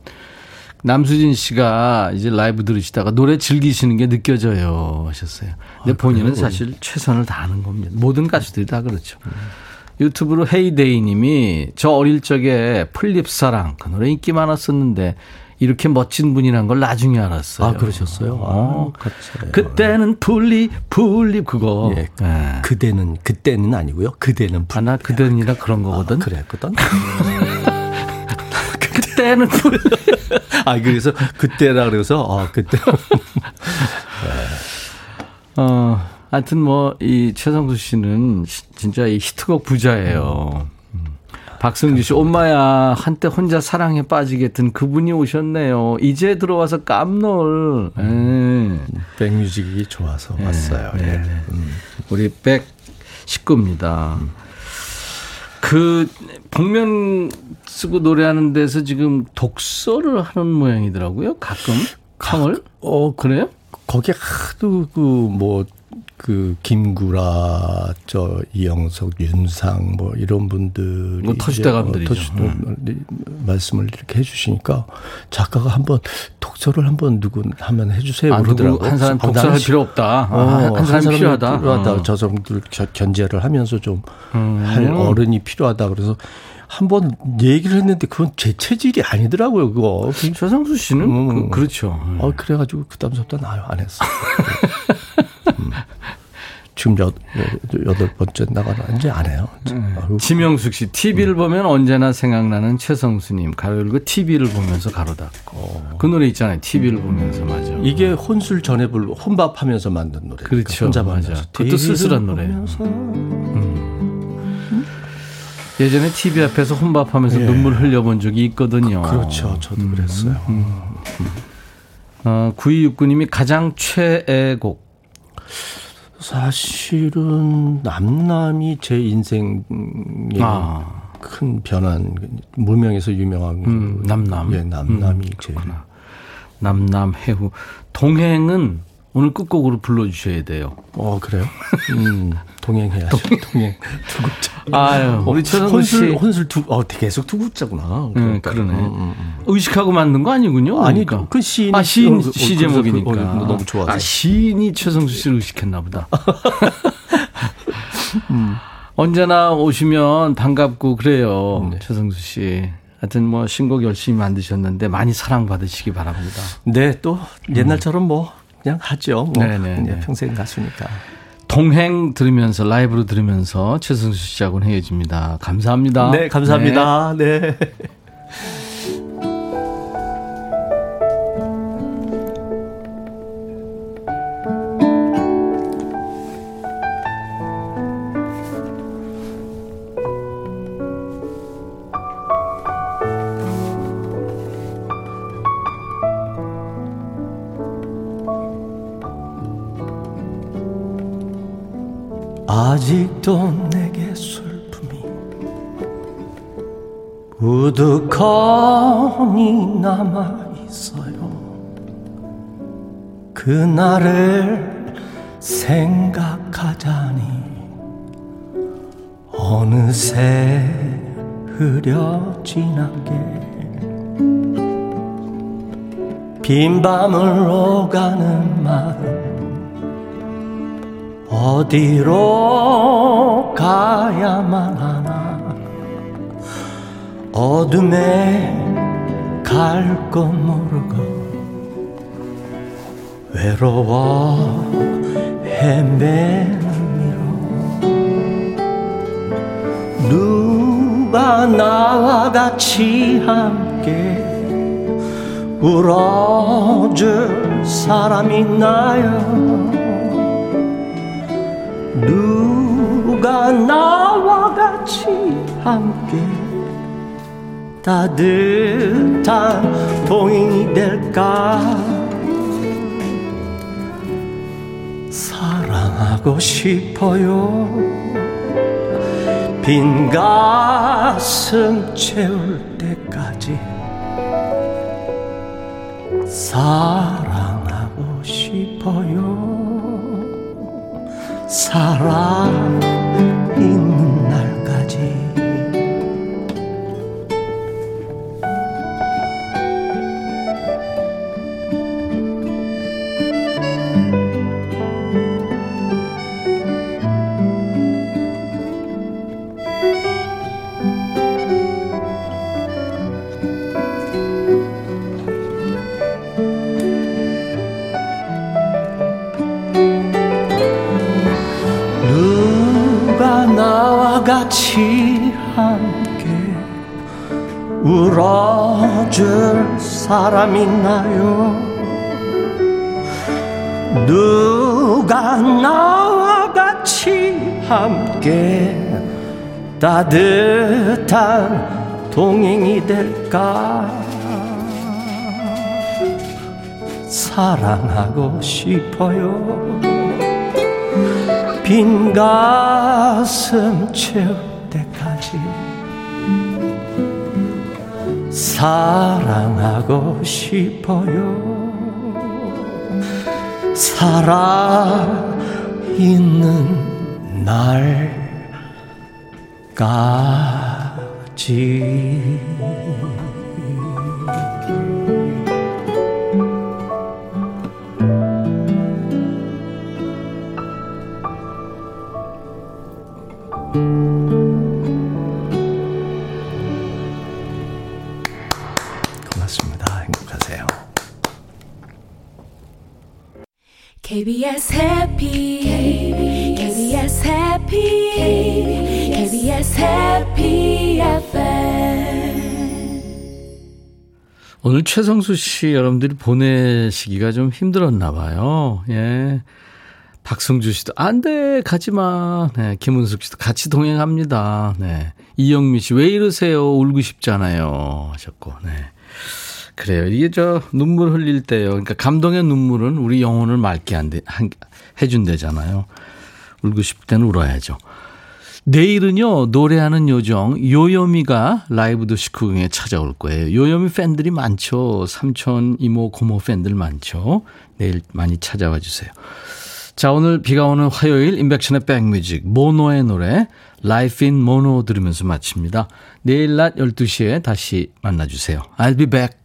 남수진 씨가 이제 라이브 들으시다가 노래 즐기시는 게 느껴져요 하셨어요. 근데 본인은 사실 최선을 다하는 겁니다. 모든 가수들이 다 그렇죠. 유튜브로 헤이데이 님이 저 어릴 적에 풀잎사랑 그 노래 인기 많았었는데 이렇게 멋진 분이란 걸 나중에 알았어요. 아 그러셨어요? 어. 아. 그때는 풀잎 풀잎 그거. 예. 예. 그대는 그때는 아니고요. 그대는 부- 하나 그대는이라 그런 거거든. 그랬거든. 그때는 풀립. 아 그래서 그때라 그래서 아 그때 어, 하여튼 뭐, 이 최성수 씨는 시- 진짜 이 히트곡 부자예요. 음. 박승주 씨, 엄마야, 한때 혼자 사랑에 빠지게 든 그분이 오셨네요. 이제 들어와서 깜놀. 예. 백뮤직이 좋아서 왔어요. 네, 예. 네. 우리 백 식구입니다. 그, 복면 쓰고 노래하는 데서 지금 독서를 하는 모양이더라고요. 가끔. 청을. 어 그래요? 거기에 하도 그뭐 그 김구라 저 이영석 윤상 뭐 이런 분들이 뭐 터줏대감들이죠. 어, 터줏- 말씀을 이렇게 해주시니까 작가가 한번 독서를 한번 누구 하면 해주세요 아, 그러더라고. 한 사람 어, 독서할 나는 필요 없다. 어, 아, 한, 한 사람 필요하다. 필요하다. 어. 저 정도를 겨- 견제를 하면서 좀 음. 할 어른이 필요하다. 그래서 한번 얘기를 했는데 그건 제 체질이 아니더라고요. 그거. 그- 최상수 씨는 음. 그, 렇죠 어 그래가지고 그 다음부터 나요 안 했어. 음. 지금 여, 여, 여덟 번째 나가나 이제 안 해요. 아유, 지명숙 씨 TV를 보면 언제나 생각나는 최성수님 열고 TV를 보면서 가로 닫고 그 노래 있잖아요. TV를 보면서 맞아. 이게 혼술 전에 불 혼밥하면서 만든 노래. 그렇죠. 혼자 맞아. 그것도 쓸쓸한 노래. 보면서 예전에 TV 앞에서 혼밥하면서 예. 눈물 흘려본 적이 있거든요. 그 렇죠. 저도 그랬어요. 어, 9269님이 가장 최애 곡. 사실은 남남이 제 인생에 아. 큰 변한 무명에서 유명한 음, 남남. 예, 남남이 음, 그렇구나. 남남 해후 동행은 오늘 끝곡으로 불러주셔야 돼요. 어 그래요? 음, 동행해야죠. 동행 두 글자. 아유, 우리 최성수 씨. 혼술 혼술 두 어, 계속 두 글자구나. 음, 그러네. 음, 음, 음. 의식하고 만든 거 아니군요. 아니 그러니까. 그 시인 아 시인 어, 시 어, 제목이니까. 그래서 그- 어, 너무 좋아서. 아 시인이 최성수 씨를 의식했나 보다. 음. 언제나 오시면 반갑고 그래요. 네. 최성수 씨. 하여튼 뭐 신곡 열심히 만드셨는데 많이 사랑받으시기 바랍니다. 네, 또 옛날처럼 뭐 그냥 하죠. 뭐 네, 네, 네. 평생 가수니까. 동행 들으면서 라이브로 들으면서 최성수 씨하고는 헤어집니다. 감사합니다. 네, 감사합니다. 네. 아 직도 내게 슬픔이 우두커니 남아 있어요. 그날을 생각하자니 어느새 흐려 지나게 빈 밤을 오가는 마음 어디로 가야만 하나. 어둠에 갈곳 모르고 외로워 헤매는 미로 누가 나와 같이 함께 울어줄 사람 있나요 누가 나와 같이 함께 따뜻한 동행이 될까? 사랑하고 싶어요. 빈 가슴 채울 때까지 사 살아 같이 함께 울어줄 사람 있나요? 누가 나와 같이 함께 따뜻한 동행이 될까? 사랑하고 싶어요. 빈 가슴 채울 때까지 사랑하고 싶어요. 살아 있는 날까지 고맙습니다. 행복하세요. KBS 해피 KBS 해피 KBS 해피 오늘 최성수 씨 여러분들이 보내시기가 좀 힘들었나 봐요. 예. 박성주 씨도 안 돼, 가지 마. 네, 김은숙 씨도 같이 동행합니다. 네. 이영미 씨, 왜 이러세요? 울고 싶잖아요. 하셨고, 네. 그래요. 이게 저 눈물 흘릴 때요. 그러니까 감동의 눈물은 우리 영혼을 맑게 한 대, 한, 해준대잖아요. 울고 싶을 때는 울어야죠. 내일은요, 노래하는 요정, 요요미가 라이브 도시크공에 찾아올 거예요. 요요미 팬들이 많죠. 삼촌, 이모, 고모 팬들 많죠. 내일 많이 찾아와 주세요. 자, 오늘 비가 오는 화요일, 인백션의 백뮤직, 모노의 노래, Life in Mono 들으면서 마칩니다. 내일 낮 12시에 다시 만나 주세요. I'll be back.